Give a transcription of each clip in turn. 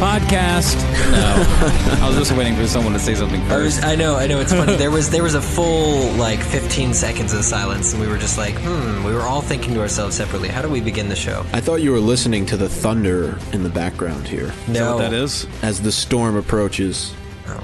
podcast. No, I was just waiting for someone to say something I, first. was, I know, I know. It's funny. There was there was a full like 15 seconds of silence, and we were just like, hmm. We were all thinking to ourselves separately, how do we begin the show? I thought you were listening to the thunder in the background here No, What that is? as the storm approaches.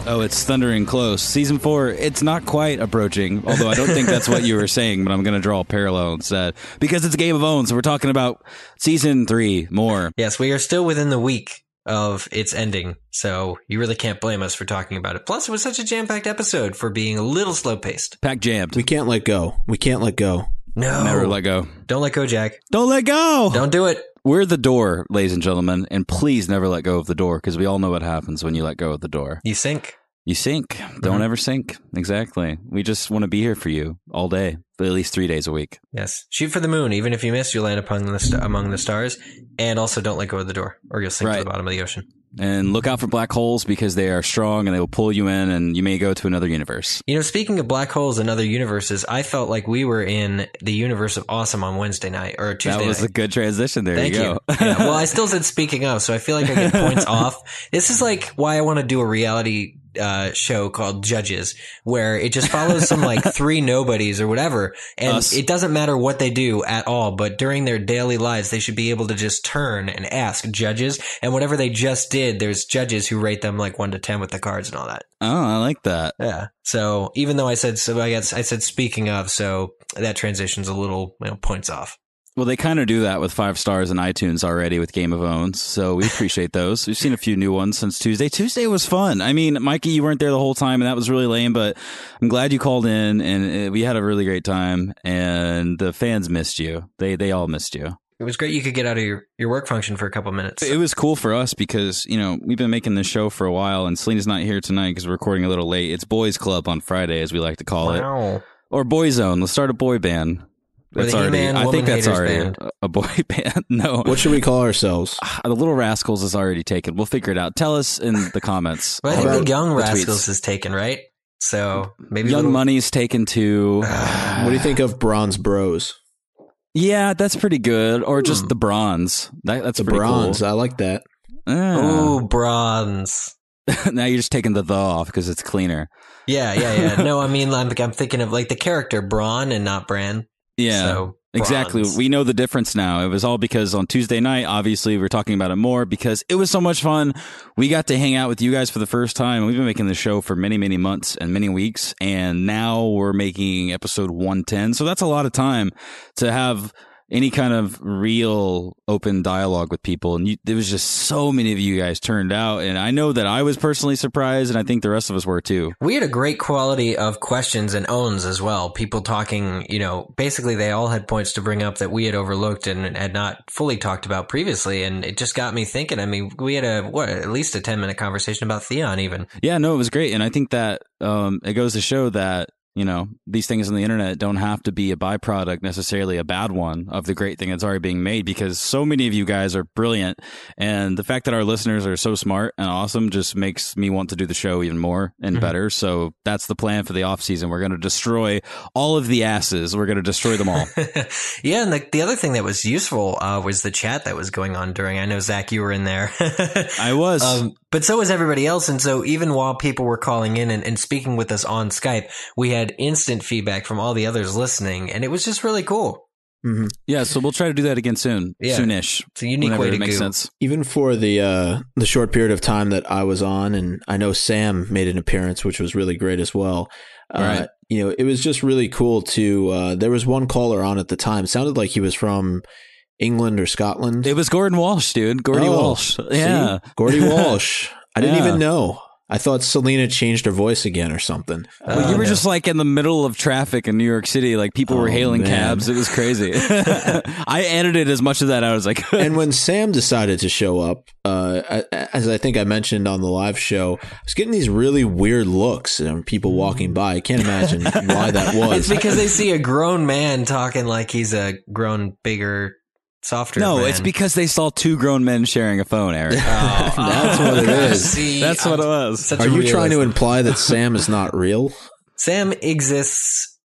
Oh, it's thundering close. Season four, it's not quite approaching, although I don't think that's what you were saying, but I'm going to draw a parallel instead. Because it's a Game of Own, so we're talking about season three more. Yes, we are still within the week of its ending, so you really can't blame us for talking about it. Plus, it was such a jam-packed episode for being a little slow-paced. Pack jammed. We can't let go. We can't let go. No, Never let go. Don't let go, Jack. Don't let go! Don't do it. We're the door, ladies and gentlemen, and please never let go of the door because we all know what happens when you let go of the door. You sink. You sink. Don't mm-hmm. ever sink. Exactly. We just want to be here for you all day, but at least three days a week. Yes. Shoot for the moon. Even if you miss, you'll land upon the st- among the stars. And also, don't let go of the door, or you'll sink to the bottom of the ocean. And look out for black holes because they are strong and they will pull you in and you may go to another universe. You know, speaking of black holes and other universes, I felt like we were in the universe of awesome on Wednesday night or Tuesday night. that was night. a good transition. There Thank you you. go. Yeah, well, I still said speaking of, so I feel like I get points off. This is like why I want to do a reality uh, show called Judges, where it just follows some like three nobodies or whatever, and Us. it doesn't matter what they do at all. But during their daily lives, they should be able to just turn and ask judges, and whatever they just did, there's judges who rate them like one to ten with the cards and all that. oh, I like that. Yeah. So even though I said so, I guess I said speaking of, so that transition's a little you know, points off. Well, they kind of do that with five stars in iTunes already with Game of Owns, so we appreciate those. We've seen a few new ones since Tuesday. Tuesday was fun. I mean, Mikey, you weren't there the whole time, and that was really lame, but I'm glad you called in, and uh, we had a really great time. And the fans missed you. They they all missed you. It was great you could get out of your, your work function for a couple minutes. It was cool for us because you know we've been making this show for a while, and Selena's not here tonight because we're recording a little late. It's Boys Club on Friday, as we like to call it, or Boy Zone. Let's start a boy band. Or the already. He-Man I think that's already band. a- a boy band. No, What should we call ourselves? the Little Rascals is already taken. We'll figure it out. Tell us in the comments. But I think about the Young the tweets? Rascals is taken, right? So maybe Young little- Money's taken too. What do you think of Bronze Bros? Yeah, that's pretty good. Or just Hmm. the bronze. That, that's The pretty bronze. Cool. I like that. Ah. Ooh, bronze. now you're just taking the the off because it's cleaner. Yeah, yeah, yeah. No, I mean, I'm, I'm thinking of like the character Bronn and not Bran. Yeah. So, Exactly. We know the difference now. It was all because on Tuesday night, obviously, we are talking about it more because it was so much fun. We got to hang out with you guys for the first time. We've been making the show for many, many months and many weeks, and now we're making episode 110. So that's a lot of time to have any kind of real open dialogue with people. And you, there was just so many of you guys turned out. And I know that I was personally surprised, and I think the rest of us were too. We had a great quality of questions and owns as well. People talking, you know, basically they all had points to bring up that we had overlooked and had not fully talked about previously. And it just got me thinking. I mean, we had a, what, at least a 10 minute conversation about Theon even. Yeah, no, it was great, and I think that um, it goes to show that you know these things on the internet don't have to be a byproduct necessarily a bad one of the great thing that's already being made because so many of you guys are brilliant, and the fact that our listeners are so smart and awesome just makes me want to do the show even more and Mhm. better. So that's the plan for the off season. We're going to destroy all of the asses. We're going to destroy them all. yeah, and the, the other thing that was useful uh, was the chat that was going on during. I know Zach, you were in there. I was. Um, but so was everybody else. And so even while people were calling in and, and speaking with us on Skype, we had instant feedback from all the others listening. And it was just really cool. hmm yeah, so we'll try to do that again soon, Yeah. soonish. It's a unique way to it makes go. sense. Even for the uh, the short period of time that I was on, and I know Sam made an appearance, which was really great as well. Uh, Right. You know, it was just really cool to. Uh, there was one caller on at the time. It sounded like he was from England or Scotland. It was Gordon Walsh, dude. Gordy Oh, Walsh. See? Yeah. Gordy Walsh. I didn't Yeah. even know. I thought Selena changed her voice again or something. Well, you Oh, were no. just like in the middle of traffic in New York City. Like people were Oh, hailing man. cabs. It was crazy. I edited as much of that out as I could. and when Sam decided to show up, uh, as I think I mentioned on the live show, I was getting these really weird looks and people walking by. I can't imagine why that was. It's was. because they see a grown man talking like he's a grown, bigger, softer no, man. it's because they saw two grown men sharing a phone, Eric. Oh, That's what it is. See, That's what it was. Are a you trying to imply that Sam is not real? Sam exists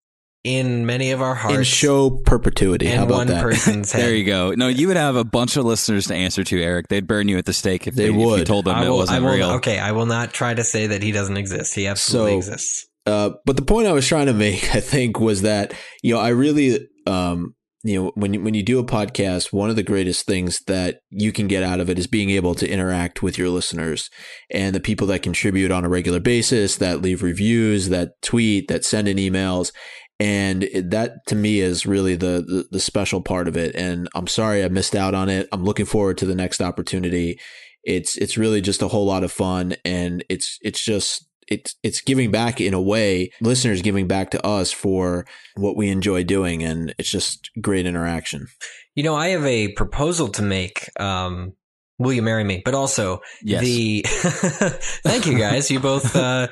in many of our hearts. In show perpetuity. and How about one that? person's head. There you go. No, you would have a bunch of listeners to answer to, Eric. They'd burn you at the stake if They they, if you told them I it wasn't I will, real. Okay, I will not try to say that he doesn't exist. He absolutely So- exists. Uh, but the point I was trying to make, I think, was that you know I really, um, you know, when you, when you do a podcast, one of the greatest things that you can get out of it is being able to interact with your listeners and the people that contribute on a regular basis, that leave reviews, that tweet, that send in emails. And that to me is really the, the the special part of it. And I'm sorry I missed out on it. I'm looking forward to the next opportunity. It's it's really just a whole lot of fun, and it's it's just it's it's giving back in a way listeners giving back to us for what we enjoy doing and it's just great interaction You know, I have a proposal to make. Um, will you marry me? But also Yes. the. Thank you guys. You both. Uh,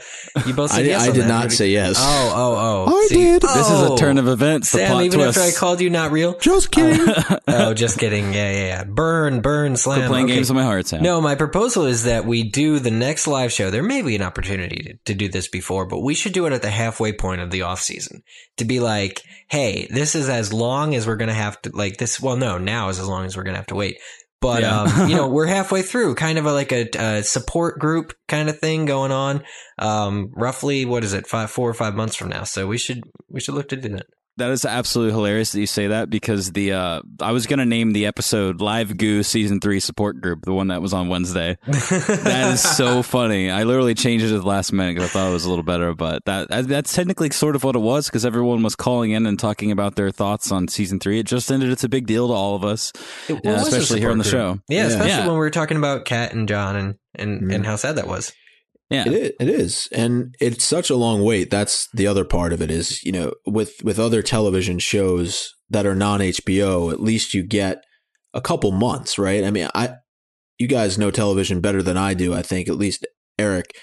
you both. i, yes I did that. not say yes Oh, oh, oh. I did. this is a Oh. turn of events. Sam, even twist. after I called you not real. just kidding oh, just kidding. Yeah, yeah, yeah. Burn, burn, slam. Quit playing Okay. games on my heart, Sam. No, my proposal is that we do the next live show. There may be an opportunity to, to do this before, but we should do it at the halfway point of the off season to be like, hey, this is as long as we're going to have to like this. Well, no, now is as long as we're going to have to wait. But, Yeah. um, you know, we're halfway through kind of a, like a, a support group kind of thing going on. Um, roughly, what is it? Five, four or five months from now. So we should, we should look to do that. That is absolutely hilarious that you say that because the uh, I was gonna name the episode Live Goo Season Three Support Group, the one that was on Wednesday. That is so funny. I literally changed it at the last minute because I thought it was a little better, but that that's technically sort of what it was because everyone was calling in and talking about their thoughts on season three. It just ended. It's a big deal to all of us, It uh, was especially here on the support show. Yeah, Yeah. especially Yeah. when we were talking about Kat and John and, and, and how sad that was. Yeah, It is, it is, and it's such a long wait. That's the other part of it. Is you know, with with other television shows that are non HBO, at least you get a couple months, right? I mean, I you guys know television better than I do. I think at least Eric.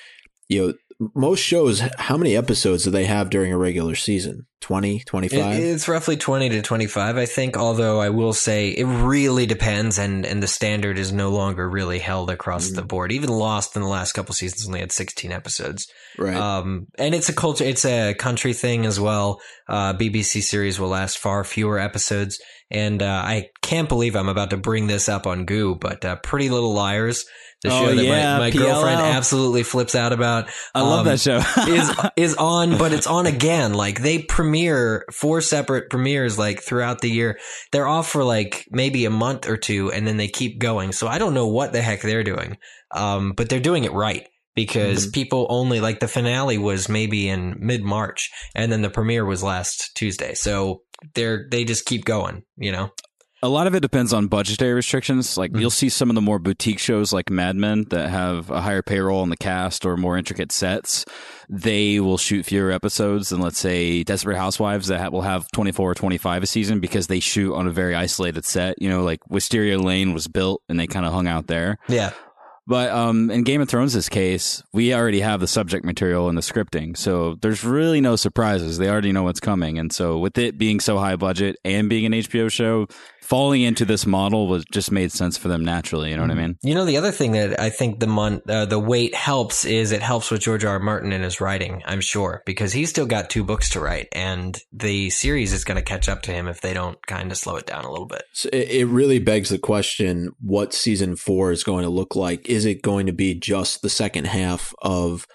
You know, most shows. How many episodes do they have during a regular season? 20, 25? It, it's roughly 20 to 25, I think, although I will say it really depends and, and the standard is no longer really held across the board. Even Lost in the last couple seasons only had 16 episodes. right. Um, and it's a culture, it's a country thing as well. Uh, BBC series will last far fewer episodes. And, uh, I can't believe I'm about to bring this up on Goo, but, uh, Pretty Little Liars, the Oh, show that yeah, my, my girlfriend absolutely flips out about. I love um, that show. is is on, but it's on again. Like they premiere four separate premieres like throughout the year. They're off for like maybe a month or two, and then they keep going. So I don't know what the heck they're doing, um, but they're doing it right because people only like the finale was maybe in mid March, and then the premiere was last Tuesday. So they're they just keep going. You know, A lot of it depends on budgetary restrictions. Like you'll see some of the more boutique shows like Mad Men that have a higher payroll in the cast or more intricate sets. They will shoot fewer episodes than let's say Desperate Housewives that ha- will have 24 or 25 a season because they shoot on a very isolated set. You know, like Wisteria Lane was built and they kind of hung out there. yeah. But um, in Game of Thrones' case, we already have the subject material and the scripting, so there's really no surprises. They already know what's coming, and so with it being so high budget and being an HBO show, falling into this model was just made sense for them naturally. You know what I mean? You know, the other thing that I think the month, uh, the wait helps is it helps with George R. R. Martin and his writing, I'm sure, because he's still got two books to write and the series is going to catch up to him if they don't kind of slow it down a little bit. So it, it really begs the question what season four is going to look like. Is it going to be just the second half of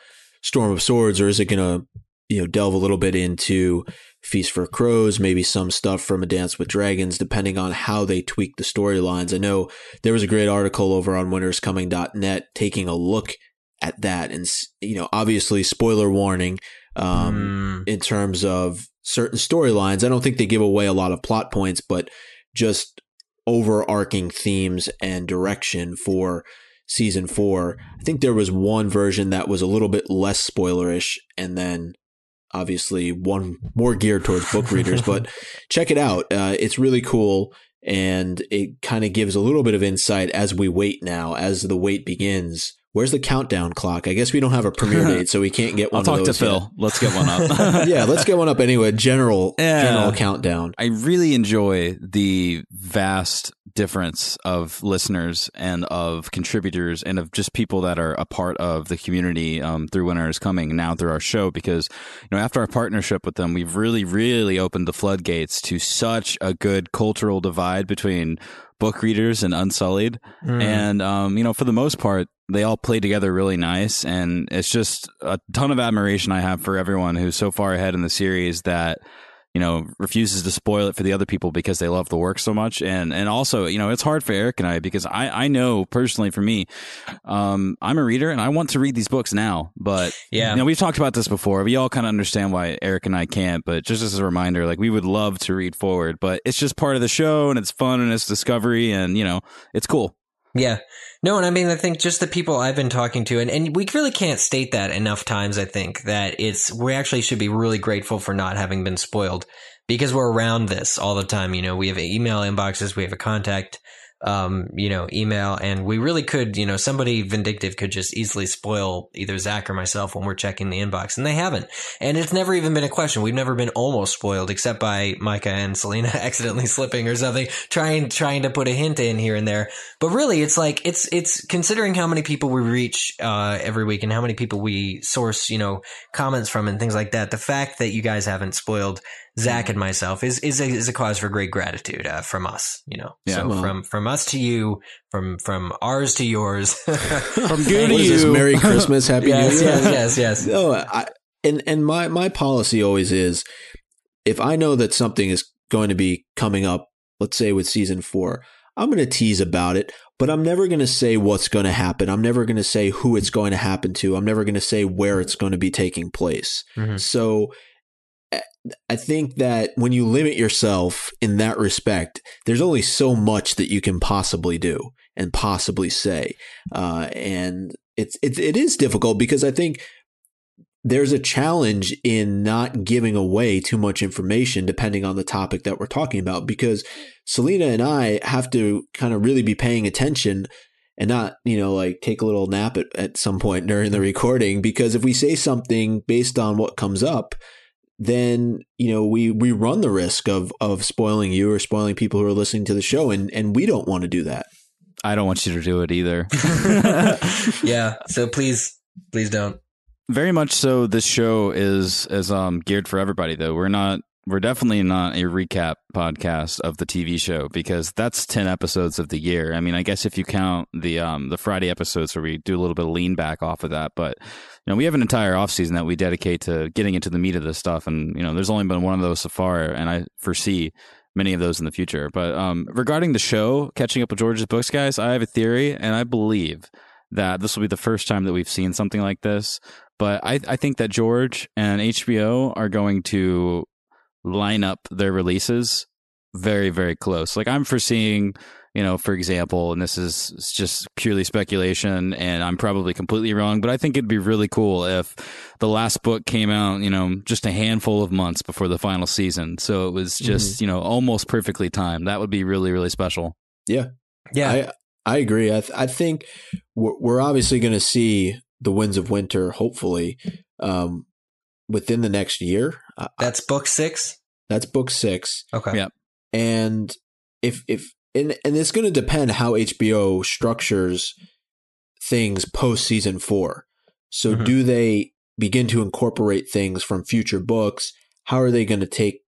Storm of Swords, or is it going to, you know, delve a little bit into Feast for Crows, maybe some stuff from A Dance with Dragons, depending on how they tweak the storylines? I know there was a great article over on winterscoming.net taking a look at that. And, you know, obviously, spoiler warning. Um, Mm, in terms of certain storylines. I don't think they give away a lot of plot points, but just overarching themes and direction for season four. I think there was one version that was a little bit less spoilerish, and then obviously one more geared towards book readers. But check it out; uh, it's really cool. And it kind of gives a little bit of insight as we wait now, as the wait begins. Where's the countdown clock? I guess we don't have a premiere date, so we can't get one. I'll talk of to those yet. Phil. Let's get one up. yeah, let's get one up anyway. General Yeah. general countdown. I really enjoy the vast difference of listeners and of contributors and of just people that are a part of the community um, through Winter is Coming now through our show because you know after our partnership with them we've really really opened the floodgates to such a good cultural divide between book readers and unsullied Mm. and um, you know for the most part they all play together really nice and it's just a ton of admiration i have for everyone who's so far ahead in the series that you know refuses to spoil it for the other people because they love the work so much. And and also you know it's hard for eric and i because i i know personally for me um i'm a reader and i want to read these books now but Yeah. you know we've talked about this before. We all kind of understand why eric and i can't but just as a reminder like we would love to read forward but it's just part of the show and it's fun and it's discovery and you know it's cool Yeah. No, and I mean, I think just the people I've been talking to, and, and we really can't state that enough times, I think, that it's, we actually should be really grateful for not having been spoiled because we're around this all the time. You know, we have email inboxes, we have a contact, um, you know, email, and we really could, you know, somebody vindictive could just easily spoil either Zach or myself when we're checking the inbox, and they haven't. And it's never even been a question. We've never been almost spoiled except by Micah and Selena accidentally slipping or something, trying, trying to put a hint in here and there. But really, it's like it's it's considering how many people we reach uh, every week and how many people we source, you know, comments from and things like that. The fact that you guys haven't spoiled Zach and myself is is a, is a cause for great gratitude uh, from us. You know, Yeah. so Well- from from us to you, from from ours to yours. from good to is this? you Merry Christmas, Happy yes, New Year. yes, yes, yes. No, I, and and my my policy always is, if I know that something is going to be coming up, let's say with season four, I'm going to tease about it, but I'm never going to say what's going to happen. I'm never going to say who it's going to happen to. I'm never going to say where it's going to be taking place. Mhm. So. I- think that when you limit yourself in that respect, there's only so much that you can possibly do and possibly say, uh, and it's it's it is difficult because I think there's a challenge in not giving away too much information depending on the topic that we're talking about because Selena and I have to kind of really be paying attention and not, you know, like take a little nap at, at some point during the recording because if we say something based on what comes up, then you know we we run the risk of of spoiling you or spoiling people who are listening to the show and and we don't want to do that. i don't want you to do it either yeah. So please, please don't. very much so this show is is um geared for everybody though we're not we're definitely not a recap podcast of the TV show because that's 10 episodes of the year. I mean, I guess if you count the um the Friday episodes where we do a little bit of lean back off of that, but you know, we have an entire off season that we dedicate to getting into the meat of this stuff and you know, there's only been one of those so far and I foresee many of those in the future. But um regarding the show, catching up with George's books guys, I have a theory and I believe that this will be the first time that we've seen something like this. But I, I think that George and HBO are going to line up their releases very, very close. Like I'm foreseeing, you know, for example, and this is just purely speculation, and I'm probably completely wrong, but I think it'd be really cool if the last book came out, you know, just a handful of months before the final season. So it was just, you know, almost perfectly timed. That would be really, really special. Yeah. Yeah. I I agree. I th- I think we're, we're obviously going to see the winds of winter. Hopefully, um, within the next year. Uh, That's book six. that's book six, Okay. Yeah. and if if and and it's going to depend how HBO structures things post season four. So Mhm. do they begin to incorporate things from future books? How are they going to take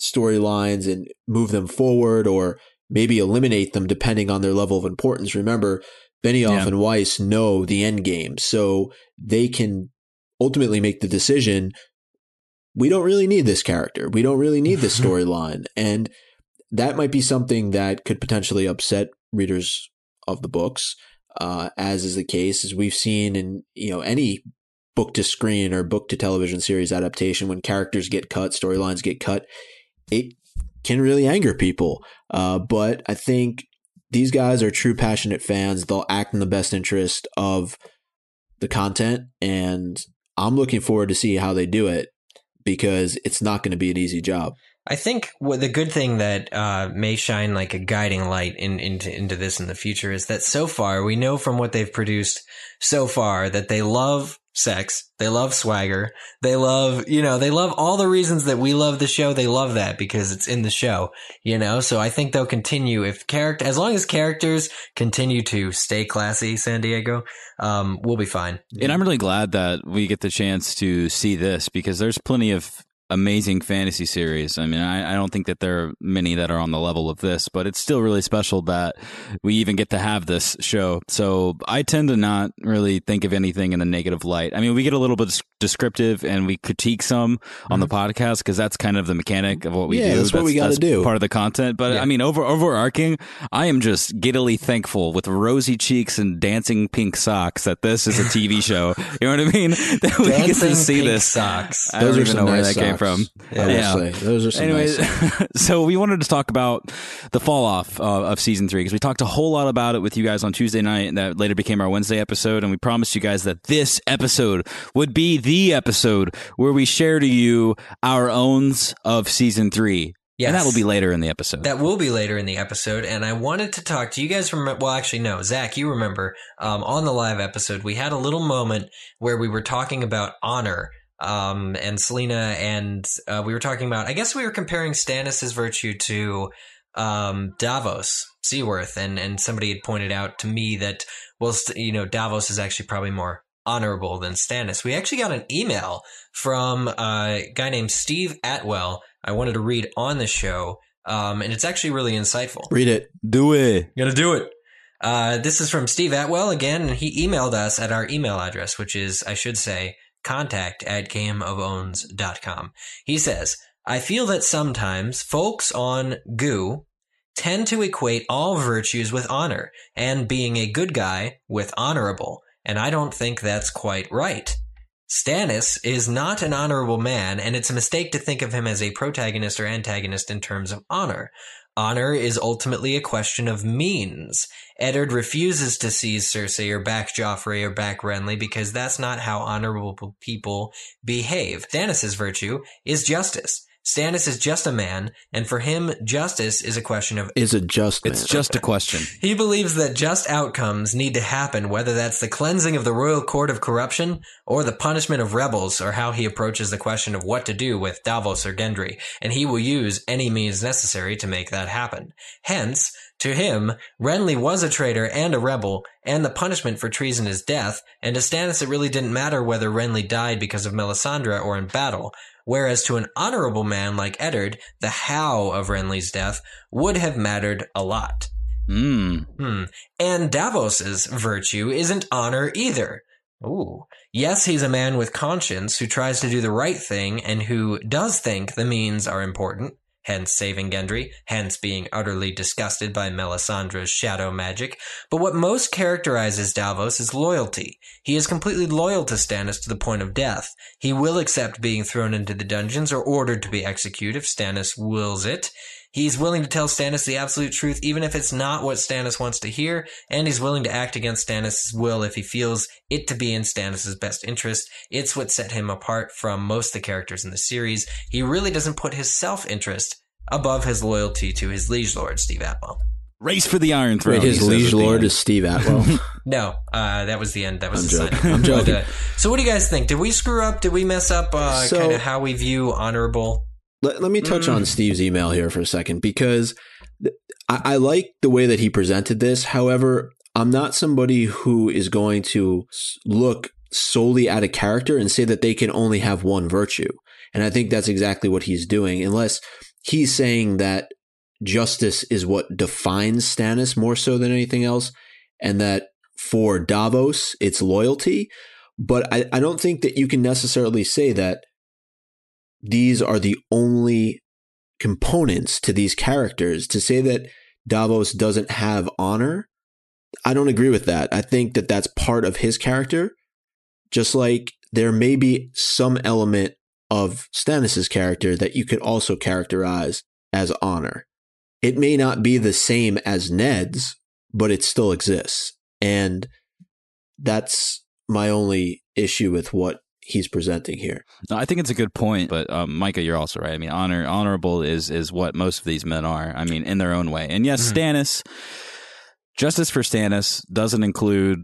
storylines and move them forward or maybe eliminate them depending on their level of importance? Remember, Benioff Yeah. and Weiss know the end game, so they can ultimately make the decision we don't really need this character. We don't really need this storyline. And that might be something that could potentially upset readers of the books, uh, as is the case, as we've seen in, you know, any book to screen or book to television series adaptation, when characters get cut, storylines get cut, it can really anger people. Uh, but I think these guys are true passionate fans. They'll act in the best interest of the content. And I'm looking forward to see how they do it because it's not going to be an easy job. I think what the good thing that uh, may shine like a guiding light in, into into this in the future is that so far we know from what they've produced so far that they love sex. They love swagger. They love, you know, they love all the reasons that we love the show. They love that because it's in the show, you know? So I think they'll continue if character, as long as characters continue to stay classy, San Diego, um, we'll be fine. And I'm really glad that we get the chance to see this because there's plenty of amazing fantasy series. I mean, I, I, don't think that there are many that are on the level of this, but it's still really special that we even get to have this show. So I tend to not really think of anything in a negative light. I mean, we get a little bit descriptive and we critique some on mm-hmm. the podcast because that's kind of the mechanic of what we yeah, do. That's, that's what we got to do. Part of the content. But yeah. I mean, over overarching, I am just giddily thankful with rosy cheeks and dancing pink socks that this is a TV show. You know what I mean? that we get to see this. Socks. I don't even know nice socks. Came from. Yeah. yeah. Those are some Anyways, nice so we wanted to talk about the fall off uh, of season three because we talked a whole lot about it with you guys on Tuesday night and that later became our Wednesday episode. And we promised you guys that this episode would be the episode where we share to you our owns of season three. Yes. And that will be later in the episode. That will be later in the episode. And I wanted to talk to you guys. Remember, well, actually, no, Zach, you remember um, on the live episode, we had a little moment where we were talking about honor um, and Selena, and uh, we were talking about. I guess we were comparing Stannis's virtue to um, Davos Seaworth, and and somebody had pointed out to me that well, you know, Davos is actually probably more honorable than Stannis. We actually got an email from a guy named Steve Atwell. I wanted to read on the show, um, and it's actually really insightful. Read it. Do it. Gonna do it. Uh, this is from Steve Atwell again, and he emailed us at our email address, which is, I should say, contact at gameofowns.com. He says, I feel that sometimes folks on Goo tend to equate all virtues with honor and being a good guy with honorable, and I don't think that's quite right. Stannis is not an honorable man, and it's a mistake to think of him as a protagonist or antagonist in terms of honor. Honor is ultimately a question of means. Eddard refuses to seize Cersei or back Joffrey or back Renly because that's not how honorable people behave. Stannis' virtue is justice. Stannis is just a man, and for him, justice is a question of is it just. It's just a question. he believes that just outcomes need to happen, whether that's the cleansing of the royal court of corruption or the punishment of rebels, or how he approaches the question of what to do with Davos or Gendry, and he will use any means necessary to make that happen. Hence, to him, Renly was a traitor and a rebel, and the punishment for treason is death, and to Stannis it really didn't matter whether Renly died because of Melisandre or in battle. Whereas to an honorable man like Eddard, the how of Renly's death would have mattered a lot. Mm. Hmm. And Davos's virtue isn't honor either. Ooh. Yes, he's a man with conscience who tries to do the right thing and who does think the means are important hence saving Gendry, hence being utterly disgusted by Melisandre's shadow magic. But what most characterizes Davos is loyalty. He is completely loyal to Stannis to the point of death. He will accept being thrown into the dungeons or ordered to be executed if Stannis wills it. He's willing to tell Stannis the absolute truth, even if it's not what Stannis wants to hear, and he's willing to act against Stannis' will if he feels it to be in Stannis' best interest. It's what set him apart from most of the characters in the series. He really doesn't put his self-interest above his loyalty to his liege lord, Steve Atwell. Race for the Iron Throne. Wait, his liege lord is Steve Atwell. no, uh, that was the end. That was I'm the joking. I'm joking. But, uh, so, what do you guys think? Did we screw up? Did we mess up? Uh, so, kind of how we view honorable let, let me touch mm. on Steve's email here for a second because I, I like the way that he presented this. However, I'm not somebody who is going to look solely at a character and say that they can only have one virtue. And I think that's exactly what he's doing, unless he's saying that justice is what defines Stannis more so than anything else, and that for Davos, it's loyalty. But I, I don't think that you can necessarily say that these are the only components to these characters. To say that Davos doesn't have honor, I don't agree with that. I think that that's part of his character, just like there may be some element of Stannis's character that you could also characterize as honor. It may not be the same as Ned's, but it still exists. And that's my only issue with what he's presenting here. No, I think it's a good point, but um, Micah, you're also right. I mean, honor honorable is is what most of these men are. I mean, in their own way. And yes, mm-hmm. Stannis, justice for Stannis doesn't include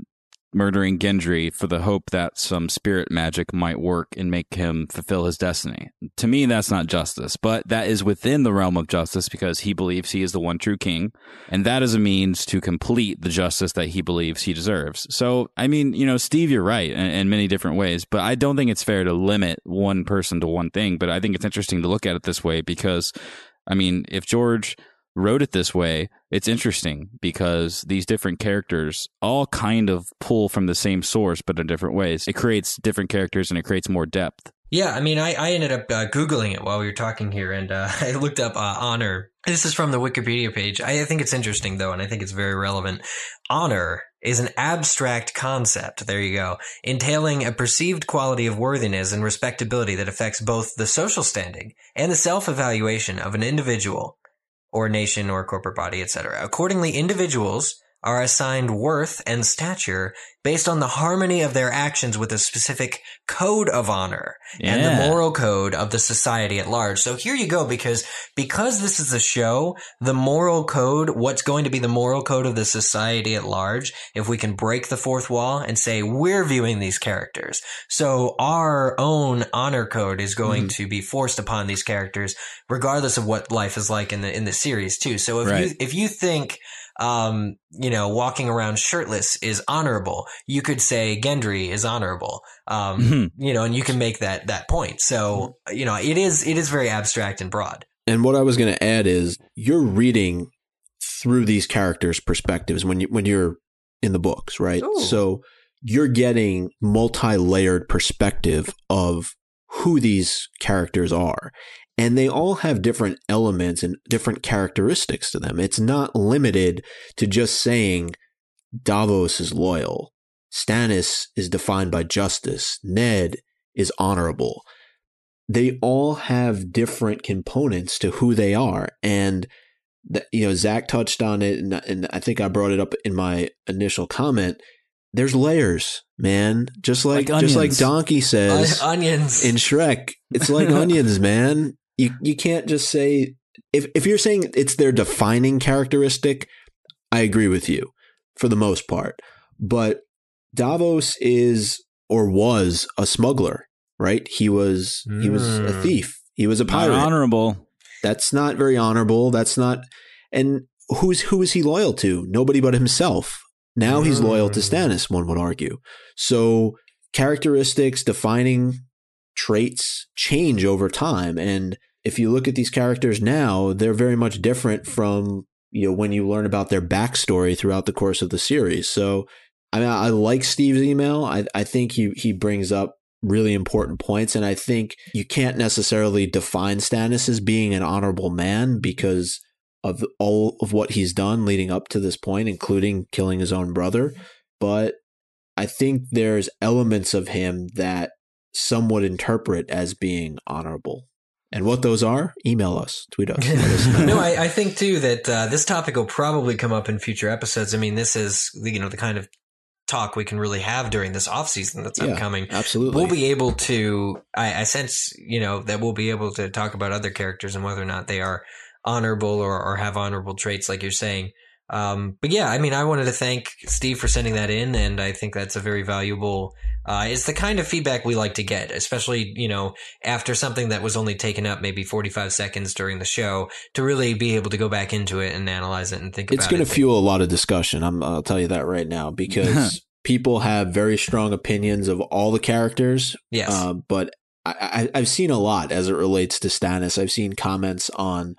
murdering Gendry for the hope that some spirit magic might work and make him fulfill his destiny. To me, that's not justice, but that is within the realm of justice because he believes he is the one true king, and that is a means to complete the justice that he believes he deserves. So, I mean, you know, Steve, you're right in, in many different ways, but I don't think it's fair to limit one person to one thing. But I think it's interesting to look at it this way because, I mean, if George wrote it this way, it's interesting because these different characters all kind of pull from the same source, but in different ways. It creates different characters and it creates more depth. Yeah, I mean, I, I ended up uh, Googling it while we were talking here and uh, I looked up uh, honor. This is from the Wikipedia page. I, I think it's interesting though, and I think it's very relevant. Honor is an abstract concept, there you go, entailing a perceived quality of worthiness and respectability that affects both the social standing and the self-evaluation of an individual or nation or corporate body, etc. Accordingly, individuals are assigned worth and stature based on the harmony of their actions with a specific code of honor yeah. and the moral code of the society at large. So here you go because because this is a show, the moral code, what's going to be the moral code of the society at large, if we can break the fourth wall and say we're viewing these characters. So our own honor code is going mm. to be forced upon these characters regardless of what life is like in the in the series too. So if right. you if you think um, you know, walking around shirtless is honorable. You could say Gendry is honorable. Um, mm-hmm. you know, and you can make that, that point. So, you know, it is, it is very abstract and broad. And what I was going to add is you're reading through these characters' perspectives when you, when you're in the books, right? Ooh. So you're getting multi-layered perspective of who these characters are and they all have different elements and different characteristics to them. It's not limited to just saying Davos is loyal, Stannis is defined by justice, Ned is honorable. They all have different components to who they are, and you know Zach touched on it, and, and I think I brought it up in my initial comment there's layers, man. Just like, like just like Donkey says, onions in Shrek. It's like onions, man you you can't just say if if you're saying it's their defining characteristic, I agree with you for the most part. But Davos is or was a smuggler, right? He was mm. he was a hmm. thief. He was a pirate. Not honorable. That's not very honorable. That's not and who's who is he loyal to? Nobody but himself. Now mm. he's loyal to hmm. Stannis, one would argue. So characteristics, defining traits change over time and if you look at these characters now, they're very much different from you know when you learn about their backstory throughout the course of the series. So I mean, I like Steve's email. I, I think he he brings up really important points, and I think you can't necessarily define Stannis as being an honorable man because of all of what he's done leading up to this point, including killing his own brother. But I think there's elements of him that some would interpret as being honorable. And what those are, email us, tweet us. us no, I, I, think too that uh, this topic will probably come up in future episodes. I mean, this is you know the kind of talk we can really have during this off season that's yeah, upcoming. Absolutely, we'll be able to. I, I, sense you know that we'll be able to talk about other characters and whether or not they are honorable or, or have honorable traits, like you're saying. Um, but yeah, I mean, I wanted to thank Steve for sending that in, and I think that's a very valuable. Uh, it's the kind of feedback we like to get, especially you know after something that was only taken up maybe forty five seconds during the show to really be able to go back into it and analyze it and think. It's going to fuel a lot of discussion. i will tell you that right now because people have very strong opinions of all the characters. Yes, uh, but I, have seen a lot as it relates to Stannis. I've seen comments on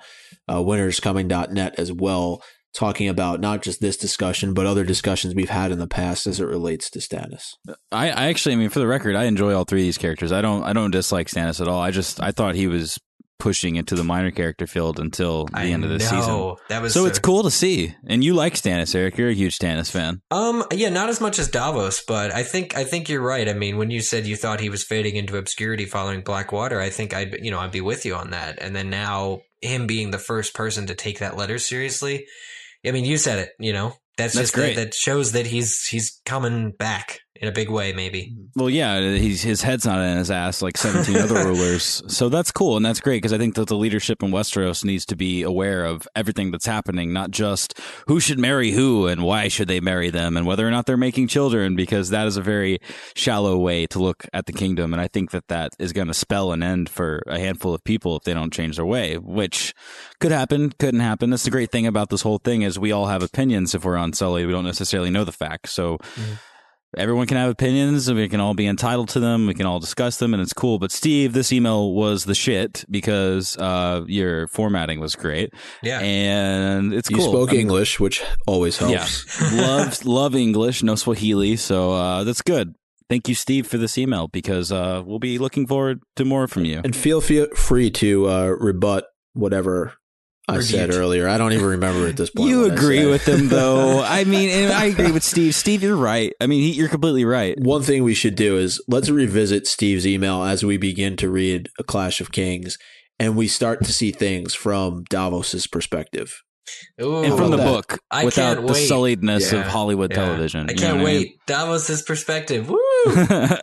uh, winterscoming.net as well talking about not just this discussion, but other discussions we've had in the past as it relates to Stannis. I, I actually, I mean, for the record, I enjoy all three of these characters. I don't, I don't dislike Stannis at all. I just, I thought he was pushing into the minor character field until the I end of the season. That was so. A, it's cool to see, and you like Stannis, Eric. You're a huge Stannis fan. Um, yeah, not as much as Davos, but I think I think you're right. I mean, when you said you thought he was fading into obscurity following Blackwater, I think I'd you know I'd be with you on that. And then now him being the first person to take that letter seriously I mean, you said it. You know, that's, that's just great. That, that shows that he's he's coming back in a big way, maybe. Well, yeah, he's his head's not in his ass like 17 other rulers. So that's cool and that's great because I think that the leadership in Westeros needs to be aware of everything that's happening, not just who should marry who and why should they marry them and whether or not they're making children because that is a very shallow way to look at the kingdom and I think that that is going to spell an end for a handful of people if they don't change their way, which could happen, couldn't happen. That's the great thing about this whole thing is we all have opinions if we're on unsullied. We don't necessarily know the facts. So Mm-hmm. Everyone can have opinions and we can all be entitled to them. We can all discuss them and it's cool. But Steve, this email was the shit because uh, your formatting was great. Yeah. And it's You cool. spoke I mean, English, which always helps. Yeah. love love English, no Swahili. So uh, that's good. Thank you, Steve, for this email because uh, we'll be looking forward to more from you. And feel feel free to uh, rebut whatever I said earlier. I don't even remember at this point. You agree with him, though. I mean, and I agree with Steve. Steve, you're right. I mean, he, you're completely right. One thing we should do is let's revisit Steve's email as we begin to read A Clash of Kings and we start to see things from Davos's perspective. Ooh, And from the that? book, I without can't the wait. sulliedness Yeah. of Hollywood Yeah. television. I can't what I mean? wait. Davos's perspective. Woo!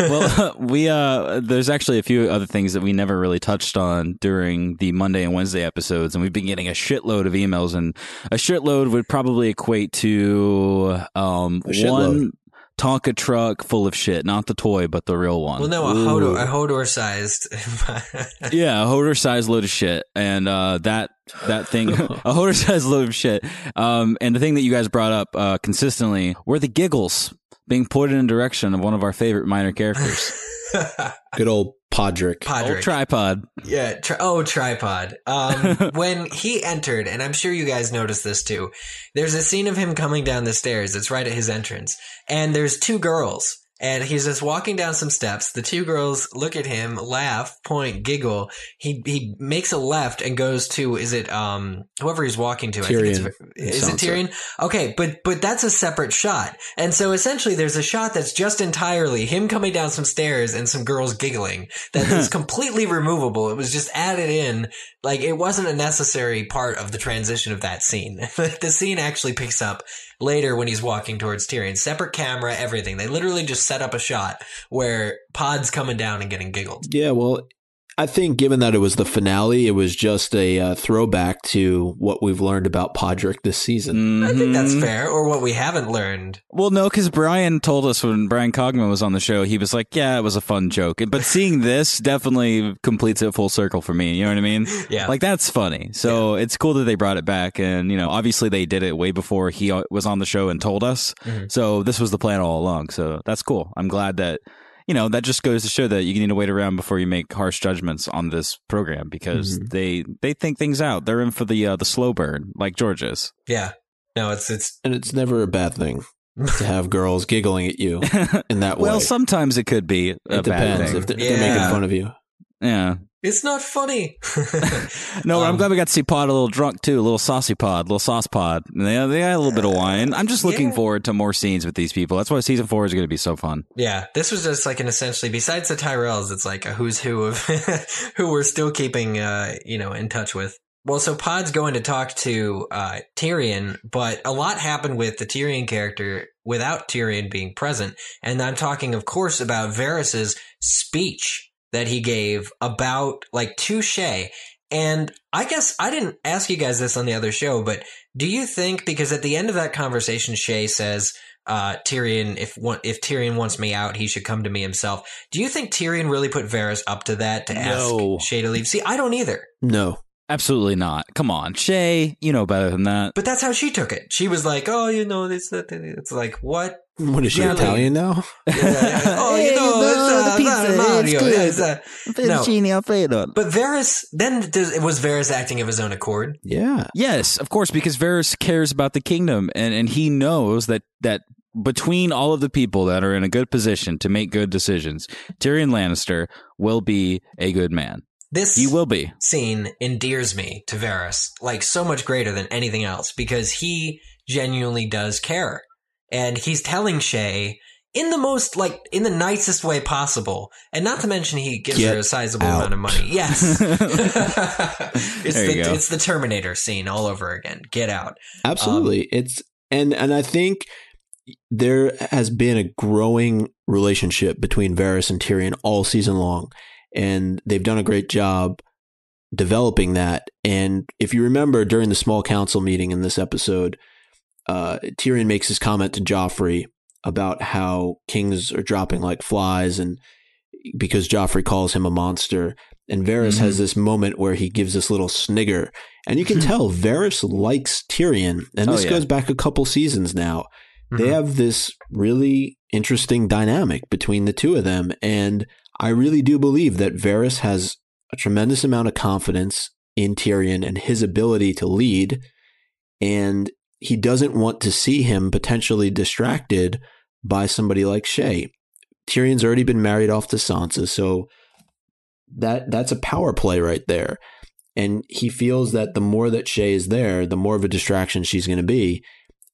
well, we uh, there's actually a few other things that we never really touched on during the Monday and Wednesday episodes, and we've been getting a shitload of emails, and a shitload would probably equate to um A shitload. one Tonka truck full of shit, not the toy, but the real one. well, no, a. Hodor, a Hodor sized. yeah, a Hodor sized load of shit, and uh, that that thing, a Hodor sized load of shit. Um, and the thing that you guys brought up uh, consistently were the giggles being pointed in the direction of one of our favorite minor characters, Good old Podrick. old Podrick. tripod. Yeah. Tri- oh, tripod. Um, when he entered, and I'm sure you guys noticed this too. There's a scene of him coming down the stairs. It's right at his entrance, and there's two girls. And he's just walking down some steps. The two girls look at him, laugh, point, giggle. He he makes a left and goes to is it um whoever he's walking to? I think Tyrion. it's, is it. Tyrion? Okay, but but that's a separate shot. And so essentially, there's a shot that's just entirely him coming down some stairs and some girls giggling. That is completely removable. It was just added in, like it wasn't a necessary part of the transition of that scene. the scene actually picks up later when he's walking towards Tyrion. Separate camera, everything. They literally just set up a shot where Pod's coming down and getting giggled. Yeah, well, I think given that it was the finale, it was just a uh, throwback to what we've learned about Podrick this season. I think that's Mhm. fair, or what we haven't learned. Well, no, because Bryan told us when Bryan Cogman was on the show, he was like, "Yeah, it was a fun joke," but seeing this definitely completes it full circle for me. You know what I mean? Yeah. Like that's funny. So it's cool that they brought it back, and you know, obviously they did it way before he uh, was on the show and told us. Mhm. So this was the plan all along. So that's cool. I'm glad that you know that just goes to show that you need to wait around before you make harsh judgments on this program because Mhm. they they think things out. They're in for the uh, the slow burn, like George is. Yeah. No, it's it's And it's never a bad thing to have girls giggling at you in that way. well, sometimes it could be a it bad depends thing. if they're, Yeah. they're making fun of you. yeah. It's not funny. No, I'm Um, glad we got to see Pod a little drunk too, a little saucy Pod, a little sauce Pod. They they got a little bit of wine. I'm just looking Yeah. forward to more scenes with these people. That's why season four is going to be so fun. Yeah, this was just like an essentially besides the Tyrells, it's like a who's who of who we're still keeping uh, you know, in touch with. Well, so Pod's going to talk to uh, Tyrion, but a lot happened with the Tyrion character without Tyrion being present. And I'm talking, of course, about Varys's speech that he gave about like Touche. And I guess I didn't ask you guys this on the other show, but do you think because at the end of that conversation, Shae says, uh, Tyrion, if one, if Tyrion wants me out, he should come to me himself. Do you think Tyrion really put Varys up to that to No. ask Shae to leave? See, I don't either. No. Absolutely not. Come on, Shae, you know better than that. But that's how she took it. She was like, "Oh, you know, this, that, that." It's like, what? What is she, Yeah, like- Italian now? Yeah, oh, you Hey, know, you know, it's, uh, the pizza, Mario. it's good. Yeah, it's, uh, No. Alfredo. But Varys, then does, was Varys acting of his own accord? Yeah. Yes, of course, because Varys cares about the kingdom, and and he knows that that between all of the people that are in a good position to make good decisions, Tyrion Lannister will be a good man. This He will be. scene endears me to Varys, like so much greater than anything else, because he genuinely does care. And he's telling Shae in the most, like, in the nicest way possible. And not to mention he gives Get her a sizable out. amount of money. Yes. it's, There the, it's the Terminator scene all over again. Get out. Absolutely. Um, it's and and I think there has been a growing relationship between Varys and Tyrion all season long, and they've done a great job developing that. And if you remember during the small council meeting in this episode, uh, Tyrion makes his comment to Joffrey about how kings are dropping like flies, and because Joffrey calls him a monster. And Varys mm-hmm. has this moment where he gives this little snigger, and you can tell Varys likes Tyrion, and this oh, yeah. goes back a couple seasons now. Mm-hmm. They have this really interesting dynamic between the two of them, and I really do believe that Varys has a tremendous amount of confidence in Tyrion and his ability to lead, and he doesn't want to see him potentially distracted by somebody like Shae. Tyrion's already been married off to Sansa, so that that's a power play right there. And he feels that the more that Shae is there, the more of a distraction she's going to be,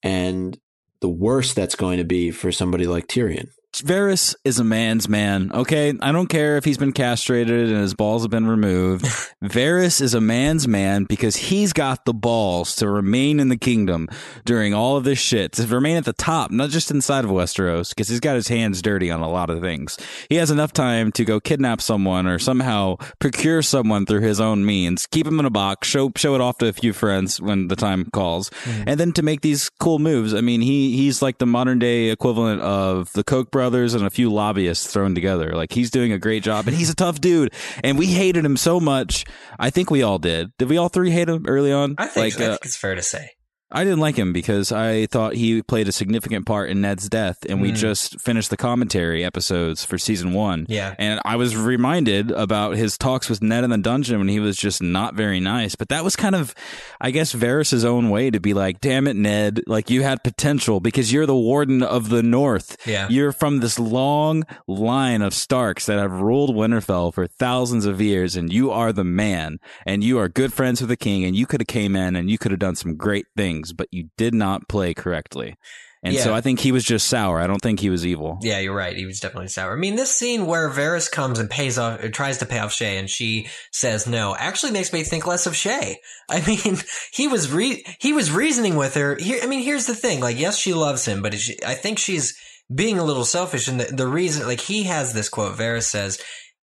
and the worse that's going to be for somebody like Tyrion. Varys is a man's man. Okay, I don't care if he's been castrated and his balls have been removed. Varys is a man's man because he's got the balls to remain in the kingdom during all of this shit, to remain at the top, not just inside of Westeros, because he's got his hands dirty on a lot of things. He has enough time to go kidnap someone or somehow procure someone through his own means, keep him in a box, show show it off to a few friends when the time calls, mm. and then to make these cool moves. I mean, he he's like the modern day equivalent of the Koch brothers brothers and a few lobbyists thrown together. Like he's doing a great job and he's a tough dude. And we hated him so much. I think we all did. Did we all three hate him early on? I think, like, so. I uh, think it's fair to say. I didn't like him because I thought he played a significant part in Ned's death, and mm. we just finished the commentary episodes for season one. Yeah, and I was reminded about his talks with Ned in the dungeon when he was just not very nice. But that was kind of, I guess, Varys's own way to be like, "Damn it, Ned! Like you had potential because you're the warden of the North. Yeah, you're from this long line of Starks that have ruled Winterfell for thousands of years, and you are the man, and you are good friends with the king, and you could have came in and you could have done some great things." Things, but you did not play correctly. And yeah. so I think he was just sour. I don't think he was evil. Yeah, you're right. He was definitely sour. I mean, this scene where Varys comes and pays off, uh, tries to pay off Shae, and she says no, actually makes me think less of Shae. I mean, he was re- he was reasoning with her. Here, I mean, here's the thing. Like, yes, she loves him, but she, I think she's being a little selfish. And the, the reason, like, he has this quote. Varys says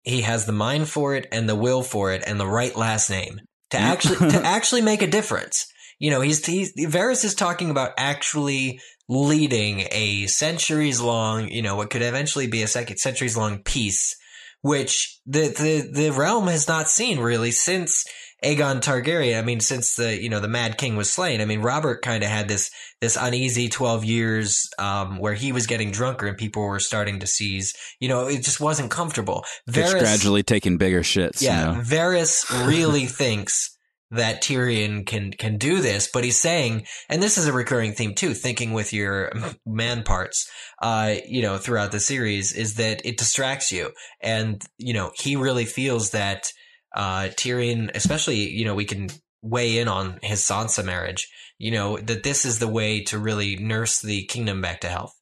he has the mind for it and the will for it and the right last name to mm. actually to actually make a difference you know, he's, he's, Varys is talking about actually leading a centuries long, you know, what could eventually be a second centuries long peace, which the, the, the realm has not seen really since Aegon Targaryen. I mean, since the, you know, the Mad King was slain. I mean, Robert kind of had this, this uneasy 12 years, um, where he was getting drunker and people were starting to seize, you know, it just wasn't comfortable. Varys, gradually taking bigger shits. Yeah. You know? Varys really thinks that Tyrion can can do this, but he's saying, and this is a recurring theme too, thinking with your man parts, uh, you know, throughout the series, is that it distracts you, and you know, he really feels that uh, Tyrion, especially, you know, we can weigh in on his Sansa marriage, you know, that this is the way to really nurse the kingdom back to health.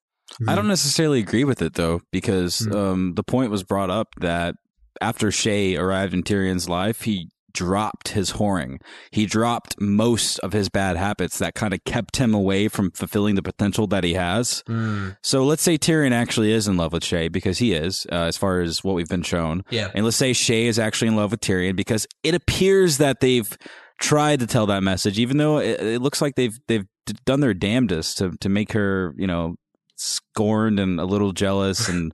I don't necessarily agree with it though, because mm-hmm. um, the point was brought up that after Shae arrived in Tyrion's life, he dropped his whoring. He dropped most of his bad habits that kind of kept him away from fulfilling the potential that he has. Mm. So let's say Tyrion actually is in love with Shae because he is, uh, as far as what we've been shown. Yeah. And let's say Shae is actually in love with Tyrion because it appears that they've tried to tell that message, even though it, it looks like they've they've done their damnedest to to make her, you know, scorned and a little jealous. And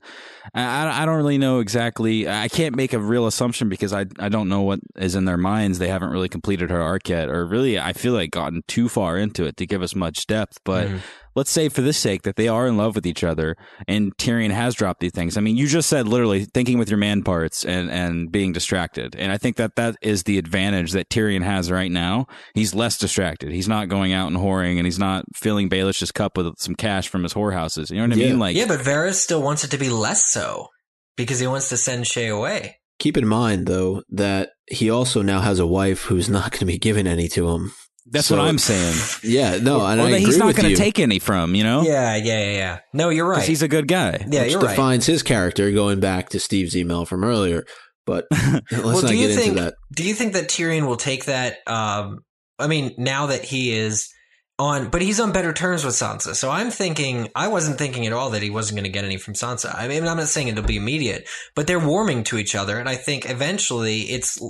I, I don't really know exactly. I can't make a real assumption because I, I don't know what is in their minds. They haven't really completed her arc yet or really i feel like gotten too far into it to give us much depth. But mm let's say for this sake that they are in love with each other and Tyrion has dropped these things. I mean, you just said literally thinking with your man parts and, and being distracted. And I think that that is the advantage that Tyrion has right now. He's less distracted. He's not going out and whoring and he's not filling Baelish's cup with some cash from his whorehouses. You know what I yeah. mean? Like, yeah, but Varys still wants it to be less so because he wants to send Shae away. Keep in mind, though, that he also now has a wife who's not going to be giving any to him. That's so, what I'm saying. Yeah, no, and or I he's not going to take any from, you know? Yeah, yeah, yeah, yeah. No, you're right. He's a good guy. Yeah, which you're defines right. his character going back to Steve's email from earlier. But let's well, not get think, into that. Do you think that Tyrion will take that? Um, I mean, now that he is on, but he's on better terms with Sansa. So I'm thinking, I wasn't thinking at all that he wasn't going to get any from Sansa. I mean, I'm not saying it'll be immediate, but they're warming to each other, and I think eventually it's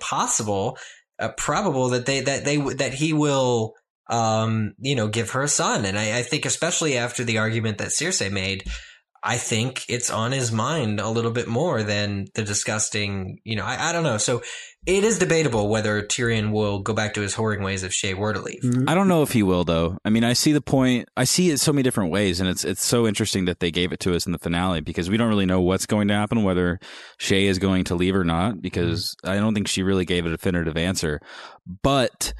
possible, uh, probable that they that they that he will. Um, you know, give her a son. And I, I think especially after the argument that Cersei made, I think it's on his mind a little bit more than the disgusting, you know, I, I don't know. So it is debatable whether Tyrion will go back to his whoring ways if Shae were to leave. Mm-hmm. I don't know if he will though. I mean, I see the point. I see it so many different ways, and it's it's so interesting that they gave it to us in the finale because we don't really know what's going to happen, whether Shae is going to leave or not. Because mm-hmm. I don't think she really gave a definitive answer. But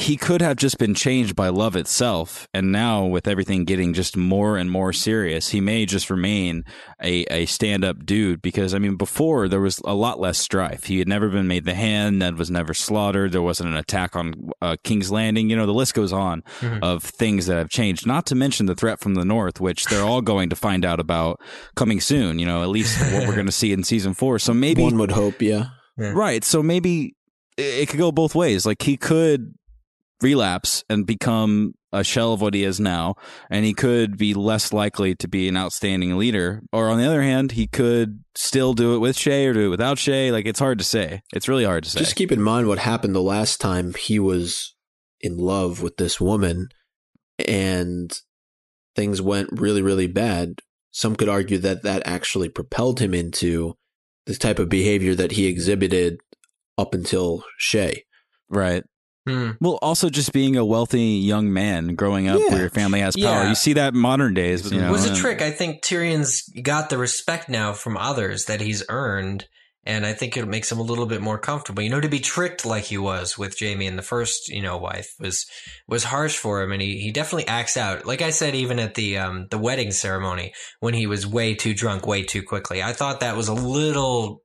he could have just been changed by love itself, and now with everything getting just more and more serious, he may just remain a a stand up dude. Because I mean, before there was a lot less strife. He had never been made the hand. Ned was never slaughtered. There wasn't an attack on uh, King's Landing. You know, the list goes on of things that have changed. Not to mention the threat from the north, which they're all going to find out about coming soon. You know, at least what we're going to see in season four. So maybe One would hope, yeah. Right. So maybe it it could go both ways. Like he could relapse and become a shell of what he is now, and he could be less likely to be an outstanding leader. Or on the other hand, he could still do it with Shae or do it without Shae. Like it's hard to say. It's really hard to say. Just keep in mind what happened the last time he was in love with this woman and things went really, really bad. Some could argue that that actually propelled him into the type of behavior that he exhibited up until Shae. right. Hmm. Well, also just being a wealthy young man growing up Yeah. where your family has power. Yeah. You see that in modern days. You know, was a trick. I think Tyrion's got the respect now from others that he's earned, and I think it makes him a little bit more comfortable. You know, to be tricked like he was with Jaime and the first, you know, wife was was harsh for him, and he, he definitely acts out. Like I said, even at the um the wedding ceremony when he was way too drunk, way too quickly, I thought that was a little.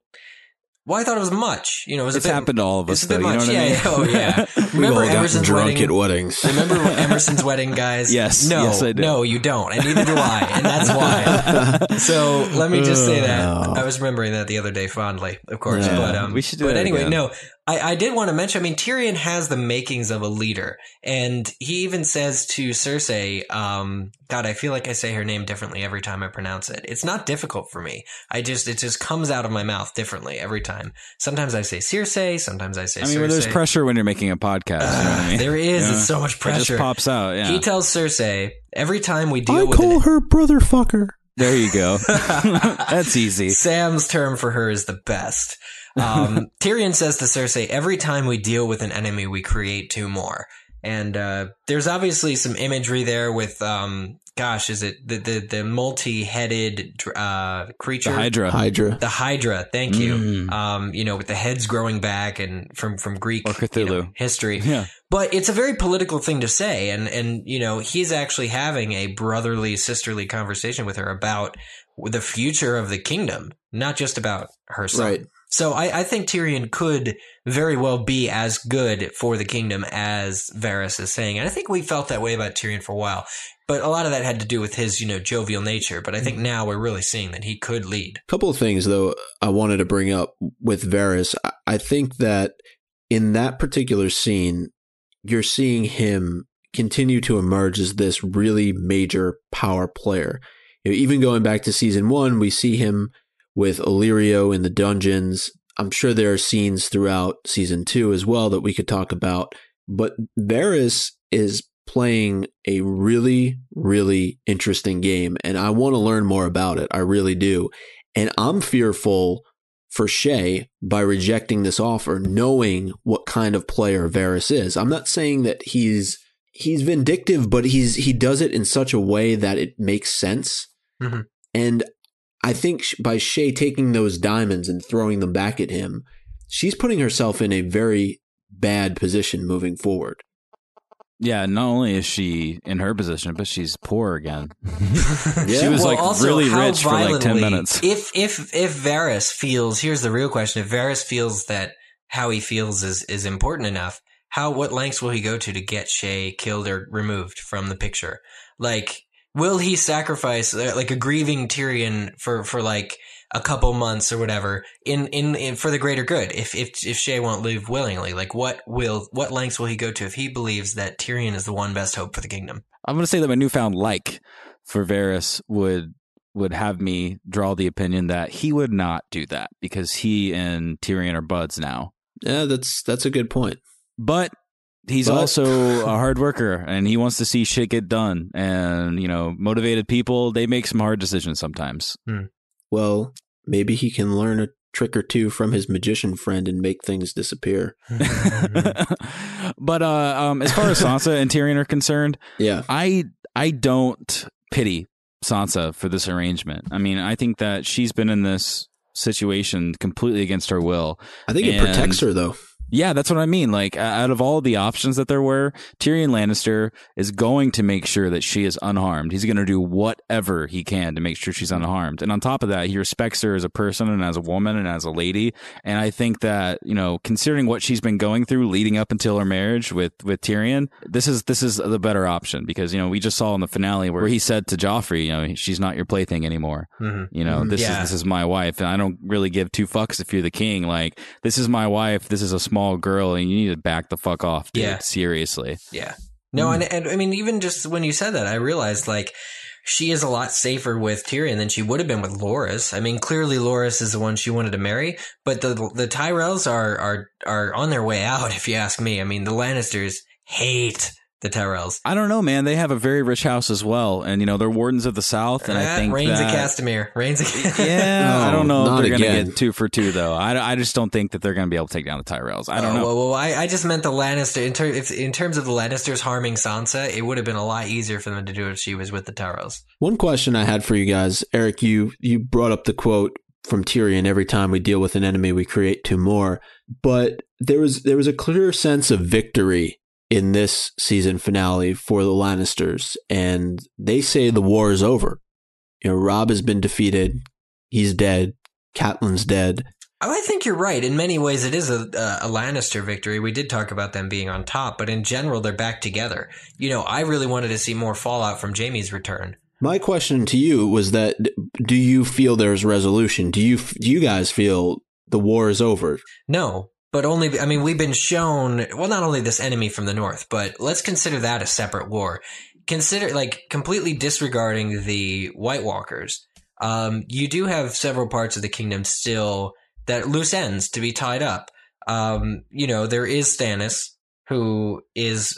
Well, I thought it was much. You know, it was It's a bit, happened to all of us, It's a bit though. You know what I yeah, mean? yeah. Oh, yeah. Remember all gotten Emerson's drunk wedding? at weddings. Remember Emerson's wedding, guys? Yes, No, yes, I no, you don't, and neither do I, and that's why. so let me just say that Oh. I was remembering that the other day fondly, of course. Yeah. But um, We should do But anyway, again. no, I, I did want to mention. I mean, Tyrion has the makings of a leader, and he even says to Cersei, um, "God, I feel like I say her name differently every time I pronounce it. It's not difficult for me. I just it just comes out of my mouth differently every time. Sometimes I say Circe, sometimes I say. I mean, Cersei. there's pressure when you're making a podcast. you know what I mean? There is. It's so much It pressure. just pops out. Yeah. He tells Cersei every time we deal I with call an, her brother fucker. there you go. That's easy. Sam's term for her is the best. Um, Tyrion says to Cersei, every time we deal with an enemy, we create two more. And uh, there's obviously some imagery there with, um, gosh, is it the the, the multi-headed uh, creature? The Hydra. Hydra. The Hydra, thank you. Mm. Um, you know, with the heads growing back and from from Greek Or you know, Cthulhu. history. Yeah. But it's a very political thing to say, and and you know he's actually having a brotherly, sisterly conversation with her about the future of the kingdom, not just about her son. Right. So I, I think Tyrion could very well be as good for the kingdom as Varys is saying, and I think we felt that way about Tyrion for a while. But a lot of that had to do with his, you know, jovial nature. But I think mm-hmm. now we're really seeing that he could lead. A couple of things though I wanted to bring up with Varys. I- I think that in that particular scene, you're seeing him continue to emerge as this really major power player. You know, even going back to season one, we see him with Illyrio in the dungeons. I'm sure there are scenes throughout season two as well that we could talk about. But Varys is playing a really, really interesting game, and I want to learn more about it. I really do. And I'm fearful for Shae by rejecting this offer, knowing what kind of player Varys is. I'm not saying that he's he's vindictive, but he's he does it in such a way that it makes sense. Mhm. And I think by Shae taking those diamonds and throwing them back at him, she's putting herself in a very bad position moving forward. Yeah, not only is she in her position, but she's poor again. she was Well, like also, really rich for like ten minutes. If if if Varys feels, here's the real question: If Varys feels that how he feels is is important enough, how what lengths will he go to to get Shae killed or removed from the picture? Like, will he sacrifice uh, like a grieving Tyrion for for like a couple months or whatever in, in, in for the greater good. If if if Shae won't leave willingly, like what will what lengths will he go to if he believes that Tyrion is the one best hope for the kingdom? I'm going to say that my newfound like for Varys would would have me draw the opinion that he would not do that because he and Tyrion are buds now. Yeah, that's that's a good point. But he's But- also a hard worker and he wants to see shit get done. And, you know, motivated people, they make some hard decisions sometimes. Well, maybe he can learn a trick or two from his magician friend and make things disappear. but uh, um, as far as Sansa and Tyrion are concerned, Yeah. I I don't pity Sansa for this arrangement. I mean, I think that she's been in this situation completely against her will. I think it And- protects her though. Yeah, that's what I mean. Like, out of all the options that there were, Tyrion Lannister is going to make sure that she is unharmed. He's going to do whatever he can to make sure she's unharmed. And on top of that, he respects her as a person and as a woman and as a lady. And I think that, you know, considering what she's been going through leading up until her marriage with, with Tyrion, this is, this is the better option because, you know, we just saw in the finale where he said to Joffrey, you know, she's not your plaything anymore. Mhm. You know, Mhm. this Yeah. is this is my wife, and I don't really give two fucks if you're the king. Like, this is my wife. This is a small girl, and you need to back the fuck off, dude. Yeah. Seriously. Yeah. No, hmm. and, and I mean, even just when you said that, I realized like she is a lot safer with Tyrion than she would have been with Loras. I mean, clearly Loras is the one she wanted to marry, but the the Tyrells are are are on their way out, if you ask me. I mean, the Lannisters hate the Tyrells. I don't know, man. They have a very rich house as well, and you know they're wardens of the South, and I Ah, think Rains that, of Castamere. Rains of Yeah, I don't know if they're going to get two for two though. I, I just don't think that they're going to be able to take down the Tyrells. I don't Oh, know. Well, well, I, I just meant the Lannister. In, ter- if, in terms of the Lannisters harming Sansa, it would have been a lot easier for them to do it if she was with the Tyrells. One question I had for you guys, Eric, you you brought up the quote from Tyrion every time we deal with an enemy we create two more, but there was there was a clear sense of victory in this season finale for the Lannisters and they say the war is over. You know, Robb has been defeated. He's dead. Catelyn's dead. Oh, I think you're right. In many ways, it is a, a Lannister victory. We did talk about them being on top, but in general, they're back together. You know, I really wanted to see more fallout from Jaime's return. My question to you was that do you feel there's resolution? Do you do you guys feel the war is over? No, but only, I mean, we've been shown, well, not only this enemy from the north, but let's consider that a separate war. Consider, like, completely disregarding the White Walkers. Um, you do have several parts of the kingdom still that loose ends to be tied up. Um, you know, there is Stannis, who is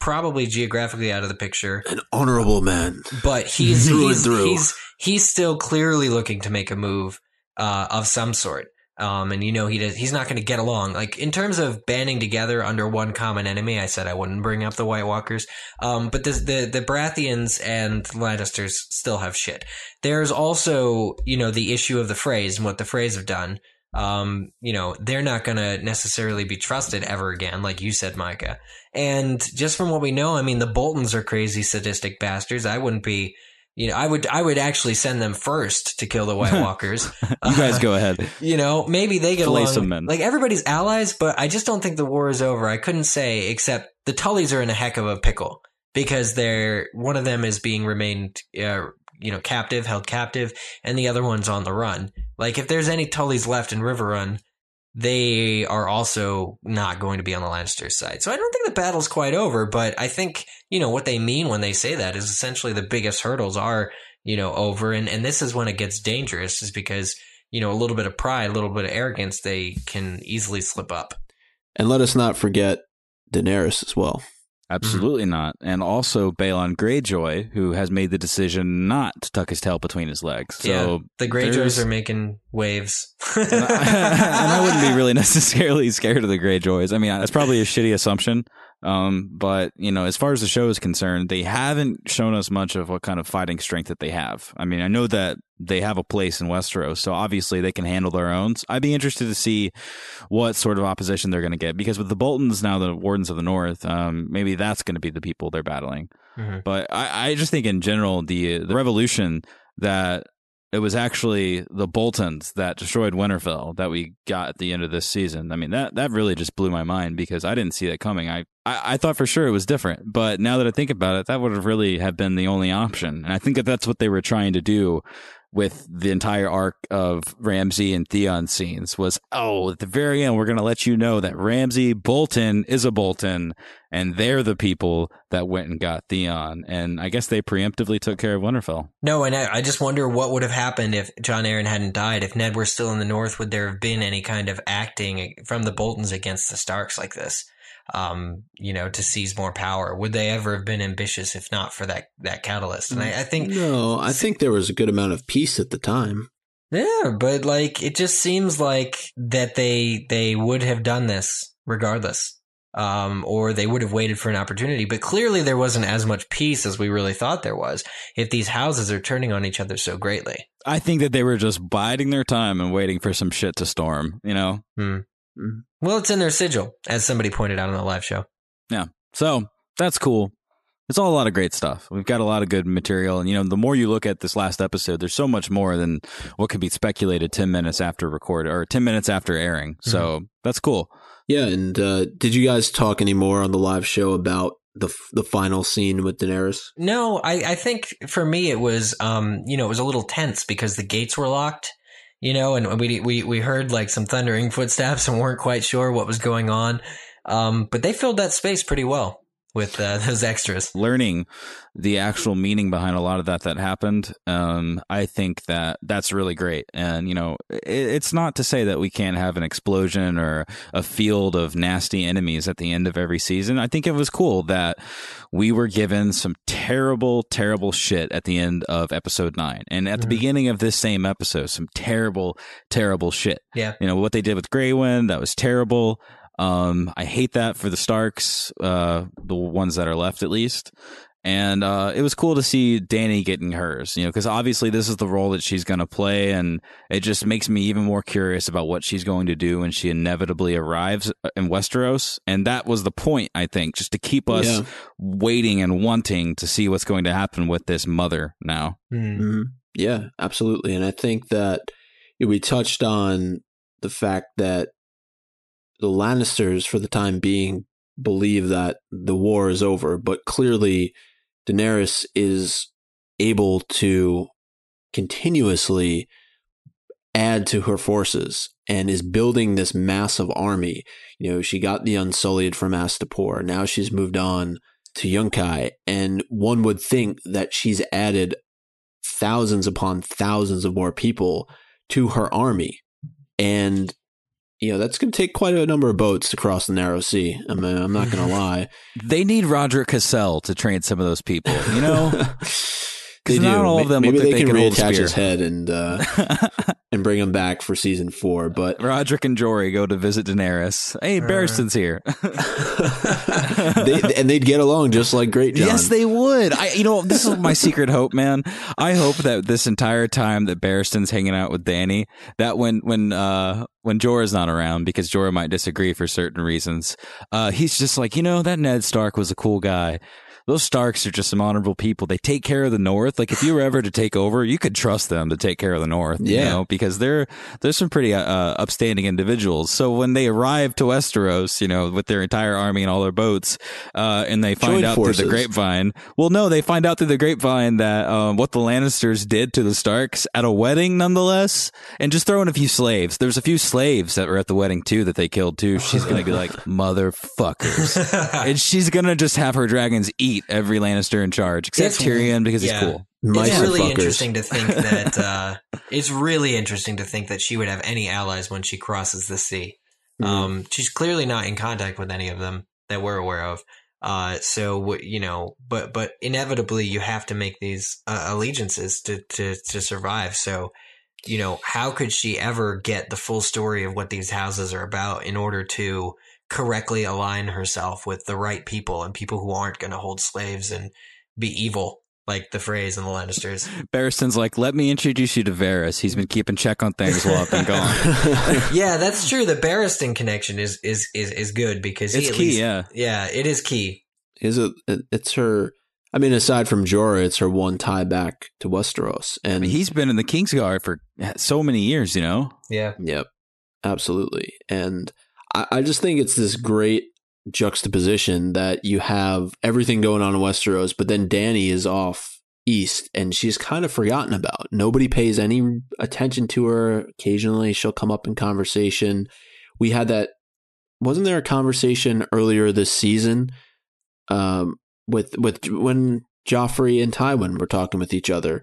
probably geographically out of the picture, An honorable man. but he's Through and through. he's he's still clearly looking to make a move uh, of some sort. Um, and you know he does, he's not going to get along. Like in terms of banding together under one common enemy, I said I wouldn't bring up the White Walkers. Um, but the the the Baratheons and Lannisters still have shit. There's also you know the issue of the Freys and what the Freys have done. Um, you know they're not going to necessarily be trusted ever again, like you said, Micah. And just from what we know, I mean, the Boltons are crazy, sadistic bastards. I wouldn't be, you know, I would, I would actually send them first to kill the White Walkers. you guys go ahead. you know, maybe they get Fillet along. some men. Like everybody's allies, but I just don't think the war is over. I couldn't say except the Tullys are in a heck of a pickle because they're one of them is being remained, uh, you know, captive, held captive, and the other one's on the run. Like if there's any Tullys left in Riverrun, they are also not going to be on the Lannister side. So I don't think the battle's quite over, but I think, you know, what they mean when they say that is essentially the biggest hurdles are, you know, over. And, and this is when it gets dangerous is because, you know, a little bit of pride, a little bit of arrogance, they can easily slip up. And let us not forget Daenerys as well. Mm-hmm. Absolutely not. And also Balon Greyjoy, who has made the decision not to tuck his tail between his legs. So yeah, the Greyjoys there's- are making waves. and I wouldn't be really necessarily scared of the Greyjoys. I mean, that's probably a shitty assumption. Um, but you know, as far as the show is concerned, they haven't shown us much of what kind of fighting strength that they have. I mean, I know that they have a place in Westeros, so obviously they can handle their own. I'd be interested to see what sort of opposition they're going to get because with the Boltons now, the Wardens of the North, um, maybe that's going to be the people they're battling. Mhm. But I, I just think in general, the the revolution that it was actually the Boltons that destroyed Winterfell that we got at the end of this season. I mean that that really just blew my mind because I didn't see that coming. I, I, I thought for sure it was different, but now that I think about it, that would have really have been the only option. And I think that that's what they were trying to do with the entire arc of Ramsay and Theon scenes was, oh, at the very end, we're going to let you know that Ramsay Bolton is a Bolton and they're the people that went and got Theon. And I guess they preemptively took care of Winterfell. No, and I, I just wonder what would have happened if Jon Arryn hadn't died. If Ned were still in the North, would there have been any kind of acting from the Boltons against the Starks like this? Um, you know, to seize more power? Would they ever have been ambitious if not for that that catalyst? And I, I think no, I think there was a good amount of peace at the time. Yeah, but like it just seems like that they they would have done this regardless. Um, or they would have waited for an opportunity. But clearly, there wasn't as much peace as we really thought there was. If these houses are turning on each other so greatly, I think that they were just biding their time and waiting for some shit to storm. You know, hmm. Mm-hmm. Well, it's in their sigil, as somebody pointed out on the live show. Yeah. So that's cool. It's all a lot of great stuff. We've got a lot of good material. And, you know, the more you look at this last episode, there's so much more than what could be speculated 10 minutes after record or 10 minutes after airing. So mm-hmm. that's cool. Yeah. And uh, did you guys talk any more on the live show about the the final scene with Daenerys? No, I, I think for me it was um you know it was a little tense because the gates were locked you know, and we we we heard like some thundering footsteps and weren't quite sure what was going on. Um, but they filled that space pretty well with uh, those extras. Learning the actual meaning behind a lot of that that happened, um, I think that that's really great. And you know, it, it's not to say that we can't have an explosion or a field of nasty enemies at the end of every season. I think it was cool that we were given some terrible, terrible shit at the end of episode nine, and at mm-hmm. the beginning of this same episode, some terrible, terrible shit. Yeah, you know what they did with Grey Wind, that was terrible. Um, I hate that for the Starks, uh, the ones that are left at least. And uh, it was cool to see Dany getting hers, you know, because obviously this is the role that she's going to play, and it just makes me even more curious about what she's going to do when she inevitably arrives uh, in Westeros. And that was the point, I think, just to keep us yeah. waiting and wanting to see what's going to happen with this mother now. Mm-hmm. Yeah, absolutely. And I think that we touched on the fact that the Lannisters, for the time being, believe that the war is over, but clearly Daenerys is able to continuously add to her forces and is building this massive army. You know, she got the Unsullied from Astapor. Now she's moved on to Yunkai. And one would think that she's added thousands upon thousands of more people to her army. And you know that's going to take quite a number of boats to cross the narrow sea. I mean, I'm not going to lie. They need Rodrik Cassel to train some of those people. You know, they do. Not all of them Maybe they, they, can, can reattach his head and uh, and bring him back for season four. But Rodrik and Jory go to visit Daenerys. Hey, uh. Barristan's here, they, and they'd get along just like Greatjon. Yes, they would. I, you know, this is my secret hope, man. I hope that this entire time that Barristan's hanging out with Dany, that when when uh when Jorah's not around, because Jorah might disagree for certain reasons, uh, he's just like, you know, that Ned Stark was a cool guy those Starks are just some honorable people. They take care of the North. Like if you were ever to take over, you could trust them to take care of the North. Yeah, you know, because they're they're some pretty uh, uh, upstanding individuals. So when they arrive to Westeros, you know, with their entire army and all their boats, uh, and they find Joint out forces. through the grapevine. Well, no, they find out through the grapevine that um, what the Lannisters did to the Starks at a wedding, nonetheless, and just throw in a few slaves. There's a few slaves that were at the wedding too that they killed too. She's gonna be like motherfuckers, and she's gonna just have her dragons eat every Lannister in charge except it's, Tyrion because yeah. he's cool. it's really interesting to think that uh, it's really interesting to think that she would have any allies when she crosses the sea. Mm-hmm. Um, she's clearly not in contact with any of them that we're aware of. Uh, so you know, but but inevitably you have to make these uh, allegiances to to to survive. So you know, how could she ever get the full story of what these houses are about in order to correctly align herself with the right people and people who aren't going to hold slaves and be evil like the Freys in the Lannisters. Barristan's like, let me introduce you to Varys. He's been keeping check on things while I've been gone. yeah, that's true. The Barristan connection is is is, is good because it's key. Least, yeah, yeah, it is key. Is it? It's her. I mean, aside from Jorah, it's her one tie back to Westeros, and I mean, he's been in the Kingsguard for so many years. You know. Yeah. Yep. Absolutely, and I, just think it's this great juxtaposition that you have everything going on in Westeros, but then Dany is off East, and she's kind of forgotten about. Nobody pays any attention to her. Occasionally, she'll come up in conversation. We had that. Wasn't there a conversation earlier this season, um, with with when Joffrey and Tywin were talking with each other,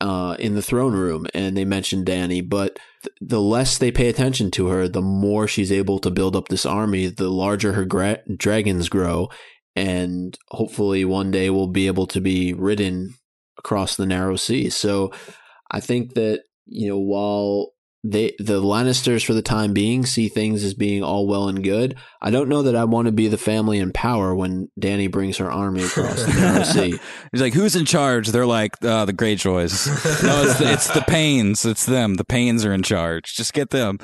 uh, in the throne room, and they mentioned Dany, But th- the less they pay attention to her, the more she's able to build up this army. The larger her gra- dragons grow, and hopefully one day we'll be able to be ridden across the narrow sea. So I think that you know while they the Lannisters for the time being see things as being all well and good. I don't know that I want to be the family in power when Dany brings her army across the narrow sea. He's like, "Who's in charge?" They're like, uh, "The Greyjoys." no, it's the, it's the Pains. It's them. The Pains are in charge. Just get them.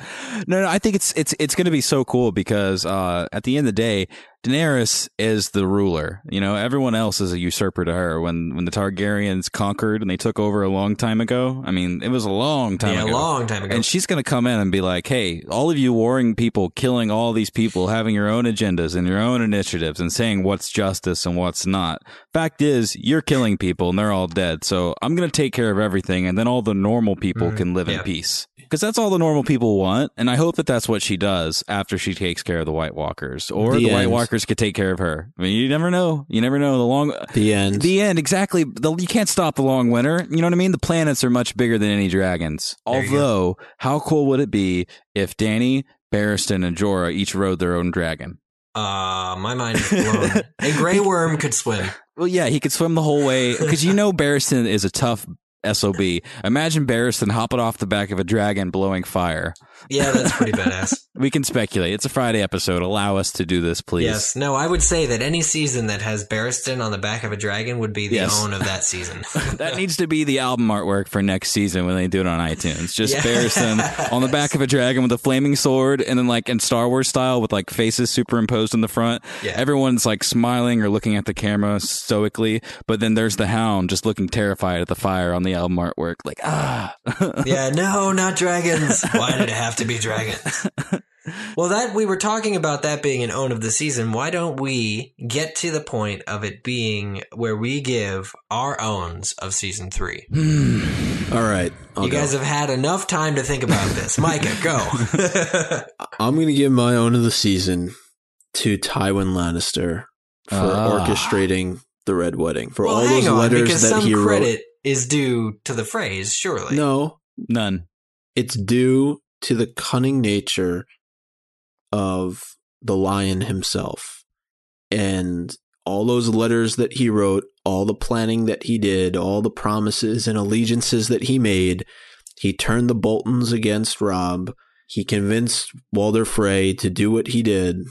No, no. I think it's it's it's going to be so cool because uh, at the end of the day, Daenerys is the ruler. You know, everyone else is a usurper to her. When when the Targaryens conquered and they took over a long time ago, I mean, it was a long time yeah, ago. a long time ago. And she's going to come in and be like, "Hey, all of you warring people, killing all these people, having your own agendas and your own initiatives, and saying what's justice and what's not. Fact is, you're killing people, and they're all dead. So I'm going to take care of everything, and then all the normal people Mhm. can live in peace." Because that's all the normal people want, and I hope that that's what she does after she takes care of the White Walkers, or The the, White end. Walkers could take care of her. I mean, you never know. You never know. The long, The end. the end, exactly. The, you can't stop the long winter. You know what I mean? The planets are much bigger than any dragons. There. Although, how cool would it be if Dany, Barristan, and Jorah each rode their own dragon? uh, my mind is blown. a gray worm could swim. Well, yeah, he could swim the whole way because you know Barristan is a tough SOB. Imagine Barristan hopping off the back of a dragon blowing fire. Yeah, that's pretty badass. We can speculate. It's a Friday episode. Allow us to do this, please. Yes. No, I would say that any season that has Barristan on the back of a dragon would be the Yes. own of that season. That needs to be the album artwork for next season when they do it on iTunes. Just Yes. Barristan on the back of a dragon with a flaming sword, and then like in Star Wars style with like faces superimposed in the front. Yeah. Everyone's like smiling or looking at the camera stoically, but then there's the Hound just looking terrified at the fire on the album artwork, like ah. yeah, no, not dragons. Why did it have to be dragon. Well, that we were talking about that being an own of the season. Why don't we get to the point of it being where we give our owns of season three? All right. I'll you go. guys have had enough time to think about this. Micah, go. I'm going to give my own of the season to Tywin Lannister for Ah. orchestrating the Red Wedding. For well, all hang those on, letters because that some he credit is due to the Freys, surely. No, None. it's due to the cunning nature of the lion himself and all those letters that he wrote, all the planning that he did, all the promises and allegiances that he made. He turned the Boltons against Robb. He convinced Walder Frey to do what he did.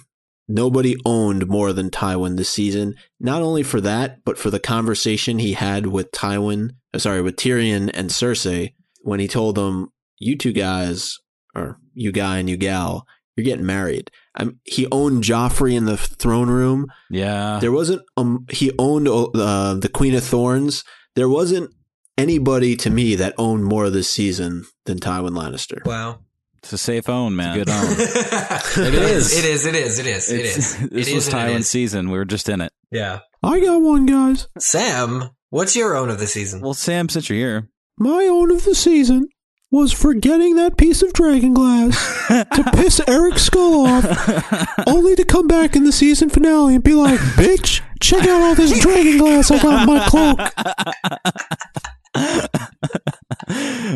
Nobody owned more than Tywin this season, not only for that, but for the conversation he had with Tywin, uh, sorry, with Tyrion and Cersei when he told them, "You two guys, or you guy and you gal, you're getting married." Um, he owned Joffrey in the throne room. Yeah. There wasn't um he owned uh, the Queen of Thorns. There wasn't anybody to me that owned more of this season than Tywin Lannister. Wow. It's a safe own, man. good own. it is. It is. It is. It is. It is. is. This It was is Tywin's season. We were just in it. Yeah. I got one, guys. Sam, what's your own of the season? Well, Sam, since you're here, My own of the season was forgetting that piece of dragon glass to piss Eric's skull off, only to come back in the season finale and be like, "Bitch, check out all this dragon glass I got in my cloak."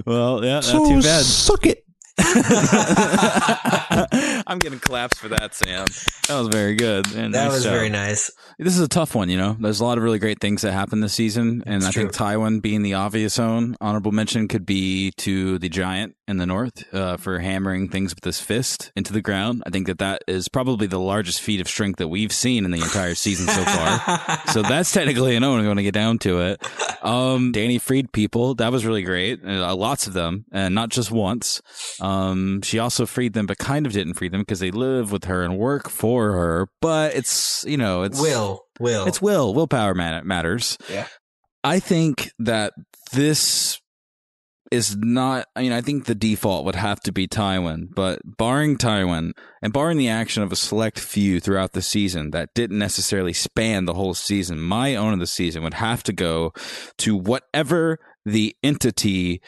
well, yeah, not So too bad. suck it. I'm getting claps for that, Sam. That was very good. And that nice was job. very nice. This is a tough one, you know. There's a lot of really great things that happened this season, and It's I think true. Tywin being the obvious own honorable mention could be to the giant in the north uh, for hammering things with his fist into the ground. I think that that is probably the largest feat of strength that we've seen in the entire season so far. so that's technically an own. I'm going to get down to it. Um, Dany freed people. That was really great. Uh, lots of them, and not just once. Um, she also freed them, but kind of didn't free them because they live with her and work for her. But it's you know it's Will. Will. it's will. Willpower man- matters. Yeah. I think that this is not. I mean, I think the default would have to be Tywin, but barring Tywin and barring the action of a select few throughout the season that didn't necessarily span the whole season, my own of the season would have to go to whatever the entity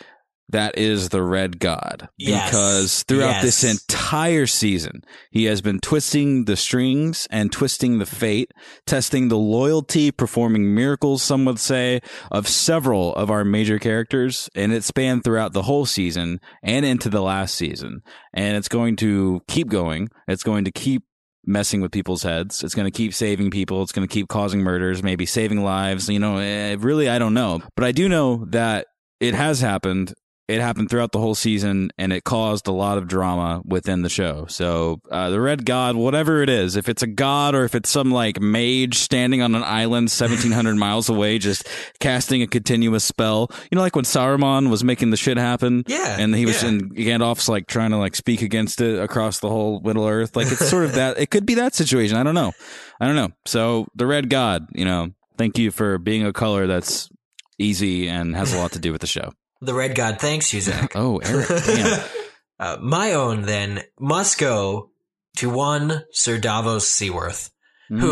that is the red god Yes. because throughout this entire season he has been twisting the strings and twisting the fate testing the loyalty performing miracles some would say of several of our major characters and it spanned throughout the whole season and into the last season and it's going to keep going it's going to keep messing with people's heads. It's going to keep saving people. It's going to keep causing murders, maybe saving lives. You know, eh, really, I don't know. But I do know that it has happened. It happened throughout the whole season and it caused a lot of drama within the show. So, uh, the Red God, whatever it is, if it's a god or if it's some like mage standing on an island 1700 miles away, just casting a continuous spell, you know, like when Saruman was making the shit happen. Yeah, And he was yeah. in Gandalf's like trying to like speak against it across the whole Middle Earth. Like it's sort of that. It could be that situation. I don't know. I don't know. So the Red God, you know, thank you for being a color that's easy and has a lot to do with the show. The Red God thanks you, Zach. Oh, Eric, damn. Uh, my own then must go to one Sir Davos Seaworth, who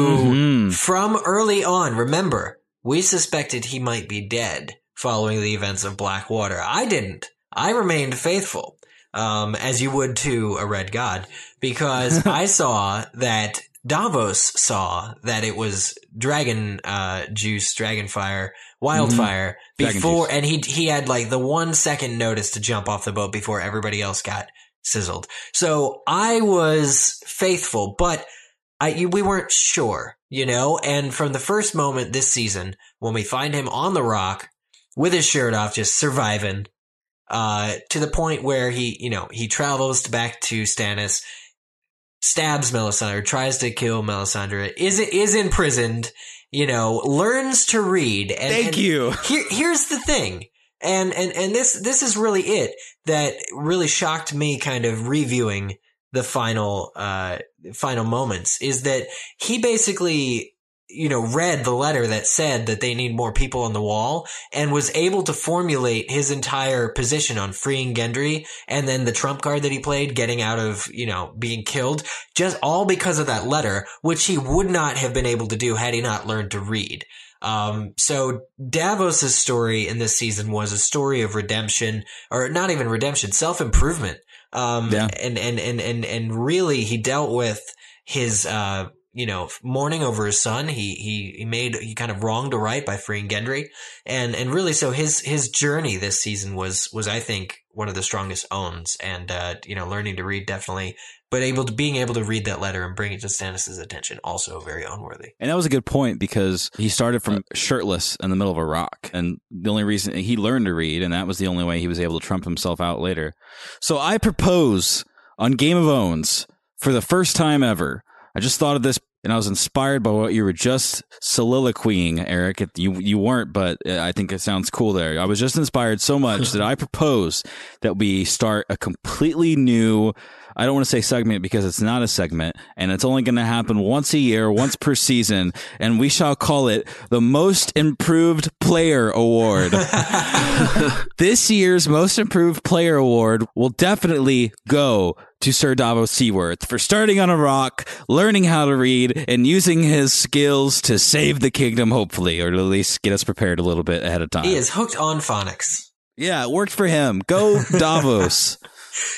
Mhm. from early on, remember, we suspected he might be dead following the events of Blackwater. I didn't. I remained faithful, um, as you would to a red god, because I saw that Davos saw that it was dragon uh, juice, dragon fire, wildfire Mm-hmm. Before, and he he had like the one second notice to jump off the boat before everybody else got sizzled. So I was faithful, but I we weren't sure, you know. And from the first moment this season, when we find him on the rock with his shirt off, just surviving, uh, to the point where he, you know, he travels back to Stannis, stabs Melisandre, tries to kill Melisandre, is is imprisoned, you know, learns to read. And, Thank and you. Here, here's the thing. And, and, and this, this is really it that really shocked me kind of reviewing the final, uh, final moments is that he basically, you know, read the letter that said that they need more people on the wall and was able to formulate his entire position on freeing Gendry and then the trump card that he played getting out of, you know, being killed just all because of that letter, which he would not have been able to do had he not learned to read. Um, so Davos's story in this season was a story of redemption, or not even redemption, self improvement. Um, Yeah. and, and, and, and, and really he dealt with his, uh, you know, mourning over his son. He, he, he made, he kind of wronged a right by freeing Gendry. And, and really, so his, his journey this season was, was, I think, one of the strongest owns. And, uh, you know, learning to read definitely, but able to, being able to read that letter and bring it to Stannis' attention, also very unworthy. And that was a good point because he started from shirtless in the middle of a rock. And the only reason he learned to read, and that was the only way he was able to trump himself out later. So I propose on Game of Owns for the first time ever. I just thought of this and I was inspired by what you were just soliloquying, Eric. You you weren't, but uh, I think it sounds cool there. I was just inspired so much that I propose that we start a completely new I don't want to say segment because it's not a segment and it's only going to happen once a year, once per season, and we shall call it the Most Improved Player Award. this year's Most Improved Player Award will definitely go to Sir Davos Seaworth for starting on a rock, learning how to read, and using his skills to save the kingdom, hopefully, or at least get us prepared a little bit ahead of time. He is hooked on phonics. Yeah, it worked for him. Go Davos.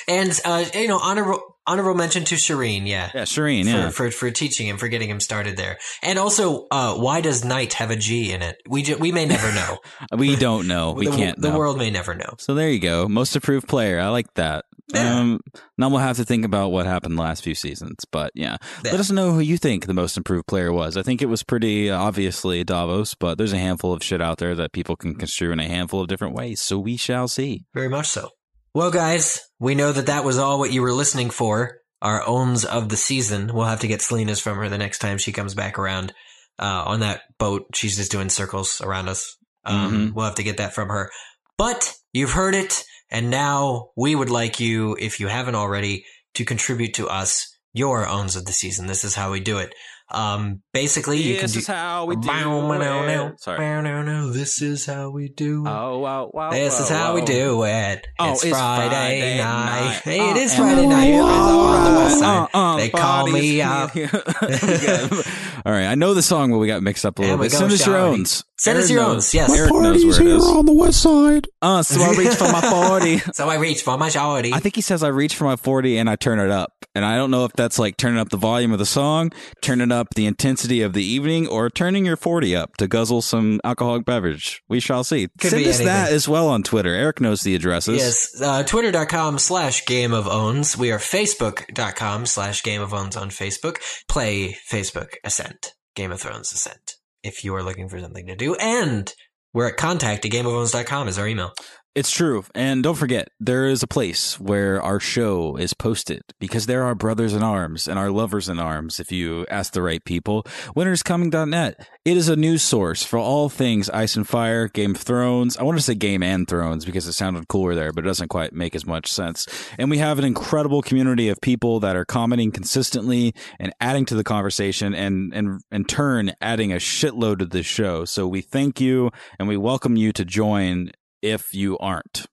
And, uh, you know, honorable, honorable mention to Shireen, yeah. yeah, Shireen, yeah. For, for, for teaching him, for getting him started there. And also, uh, why does night have a G in it? We ju- we may never know. we don't know. We the, can't The know. world may never know. So there you go. Most approved player. I like that. Yeah. Um, now we'll have to think about what happened the last few seasons. But yeah. Yeah. let us know who you think the most improved player was. I think it was pretty uh, obviously Davos, but there's a handful of shit out there that people can construe in a handful of different ways. So we shall see. Very much so. Well, guys, we know that that was all what you were listening for. Our owns of the season. We'll have to get Selena's from her the next time she comes back around uh, on that boat. She's just doing circles around us. Um, We'll have to get that from her. But you've heard it, and now we would like you, if you haven't already, to contribute to us your owns of the season. This is how we do it. Um, basically, you can do. This is how we do it. Sorry. This is how we do it. Oh, wow, wow. This is how we do it. Oh, it's, it's Friday, Friday night. night. Hey, Uh, it is and Friday night. world Everybody's on the west side. Uh, uh, they call me out. All right, I know the song, but we got mixed up a little And bit. go Send us your shouting. own. Send us your knows. owns, yes. Eric knows where it is. on the west side. Uh, so I reach for my 40. So I reach for my shawty. I think he says I reach for my 40 and I turn it up. And I don't know if that's like turning up the volume of the song, turning up the intensity of the evening, or turning your 40 up to guzzle some alcoholic beverage. We shall see. Could Send us that as well on Twitter. Eric knows the addresses. Yes, uh, twitter.com slash game of owns. We are facebook.com slash game of owns on Facebook. Play Facebook Ascent, Game of Thrones Ascent, if you are looking for something to do. And we're at contact at gameofowns.com is our email. It's true. And don't forget, there is a place where our show is posted because there are brothers in arms and our lovers in arms, if you ask the right people. Winterscoming.net. It is a news source for all things Ice and Fire, Game of Thrones. I want to say Game and Thrones because it sounded cooler there, but it doesn't quite make as much sense. And we have an incredible community of people that are commenting consistently and adding to the conversation and, and in turn adding a shitload to this show. So we thank you and we welcome you to join if you aren't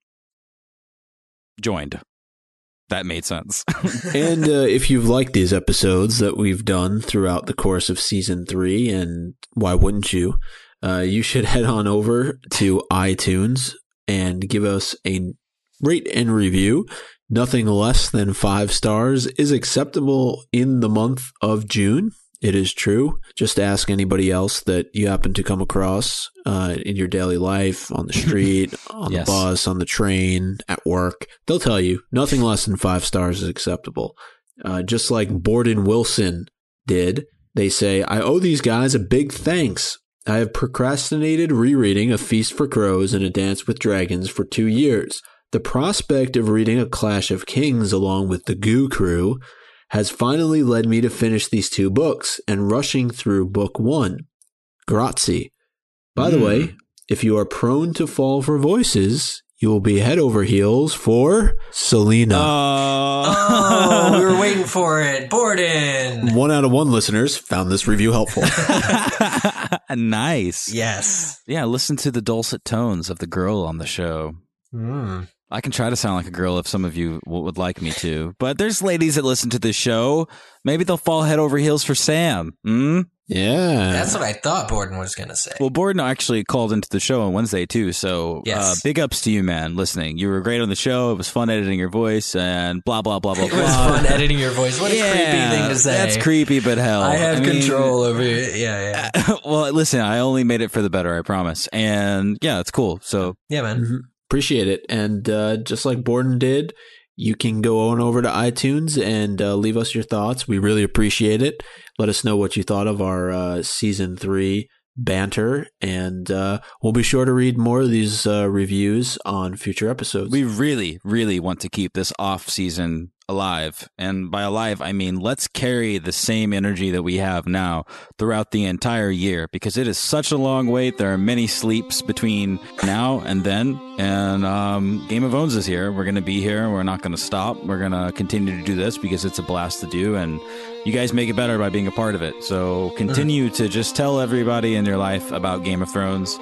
joined. That made sense. and uh, if you've liked these episodes that we've done throughout the course of season three, and why wouldn't you? Uh, you should head on over to iTunes and give us a rate and review. Nothing less than five stars is acceptable in the month of June. It is true. Just ask anybody else that you happen to come across uh, in your daily life, on the street, on Yes. the bus, on the train, at work. They'll tell you nothing less than five stars is acceptable. Uh, just like Borden Wilson did, they say, I owe these guys a big thanks. I have procrastinated rereading A Feast for Crows and A Dance with Dragons for two years. The prospect of reading A Clash of Kings along with the Goo Crew has finally led me to finish these two books and rushing through book one. Grazie. By the Mm. way, if you are prone to fall for voices, you will be head over heels for Selena. Oh, we were waiting for it. Borden. one out of one listeners found this review helpful. nice. Yes. Yeah, listen to the dulcet tones of the girl on the show. Mm. I can try to sound like a girl if some of you would like me to, but there's ladies that listen to this show. Maybe they'll fall head over heels for Sam. Hmm? yeah. That's what I thought Borden was going to say. Well, Borden actually called into the show on Wednesday too, so uh, big ups to you, man. Listening, you were great on the show. It was fun editing your voice and blah blah blah blah it blah. was fun editing your voice. What a Yeah, creepy thing to say. That's creepy, but hell, I have mean- control over it. Yeah, yeah. well, listen, I only made it for the better, I promise. And yeah, it's cool. So Yeah, man. Mhm. Appreciate it. And uh, just like Borden did, you can go on over to iTunes and uh, leave us your thoughts. We really appreciate it. Let us know what you thought of our uh, season three banter. And uh, we'll be sure to read more of these uh, reviews on future episodes. we really, really want to keep this off season alive. And by alive, I mean let's carry the same energy that we have now throughout the entire year because it is such a long wait. There are many sleeps between now and then. And um, Game of Owns is here. We're going to be here. We're not going to stop. We're going to continue to do this because it's a blast to do. And you guys make it better by being a part of it. So continue to just tell everybody in your life about Game of Thrones.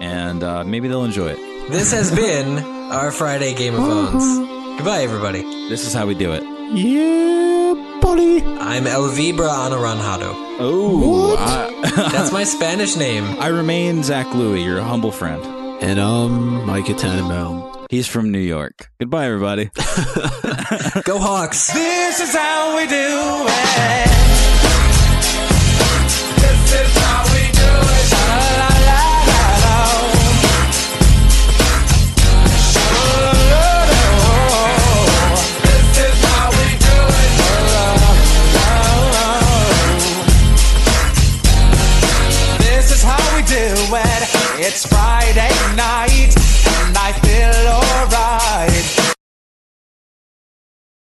And uh, maybe they'll enjoy it. This has been our Friday Game of Phones. Goodbye, everybody. This is how we do it. yeah, buddy. I'm Elvibra Anaranjado. Oh, I, That's my Spanish name. I remain Zach Louie, your humble friend. And I'm Micah Tannenbaum. He's from New York. Goodbye, everybody. Go Hawks. this is how we do it. This is how we It's Friday night and I feel alright.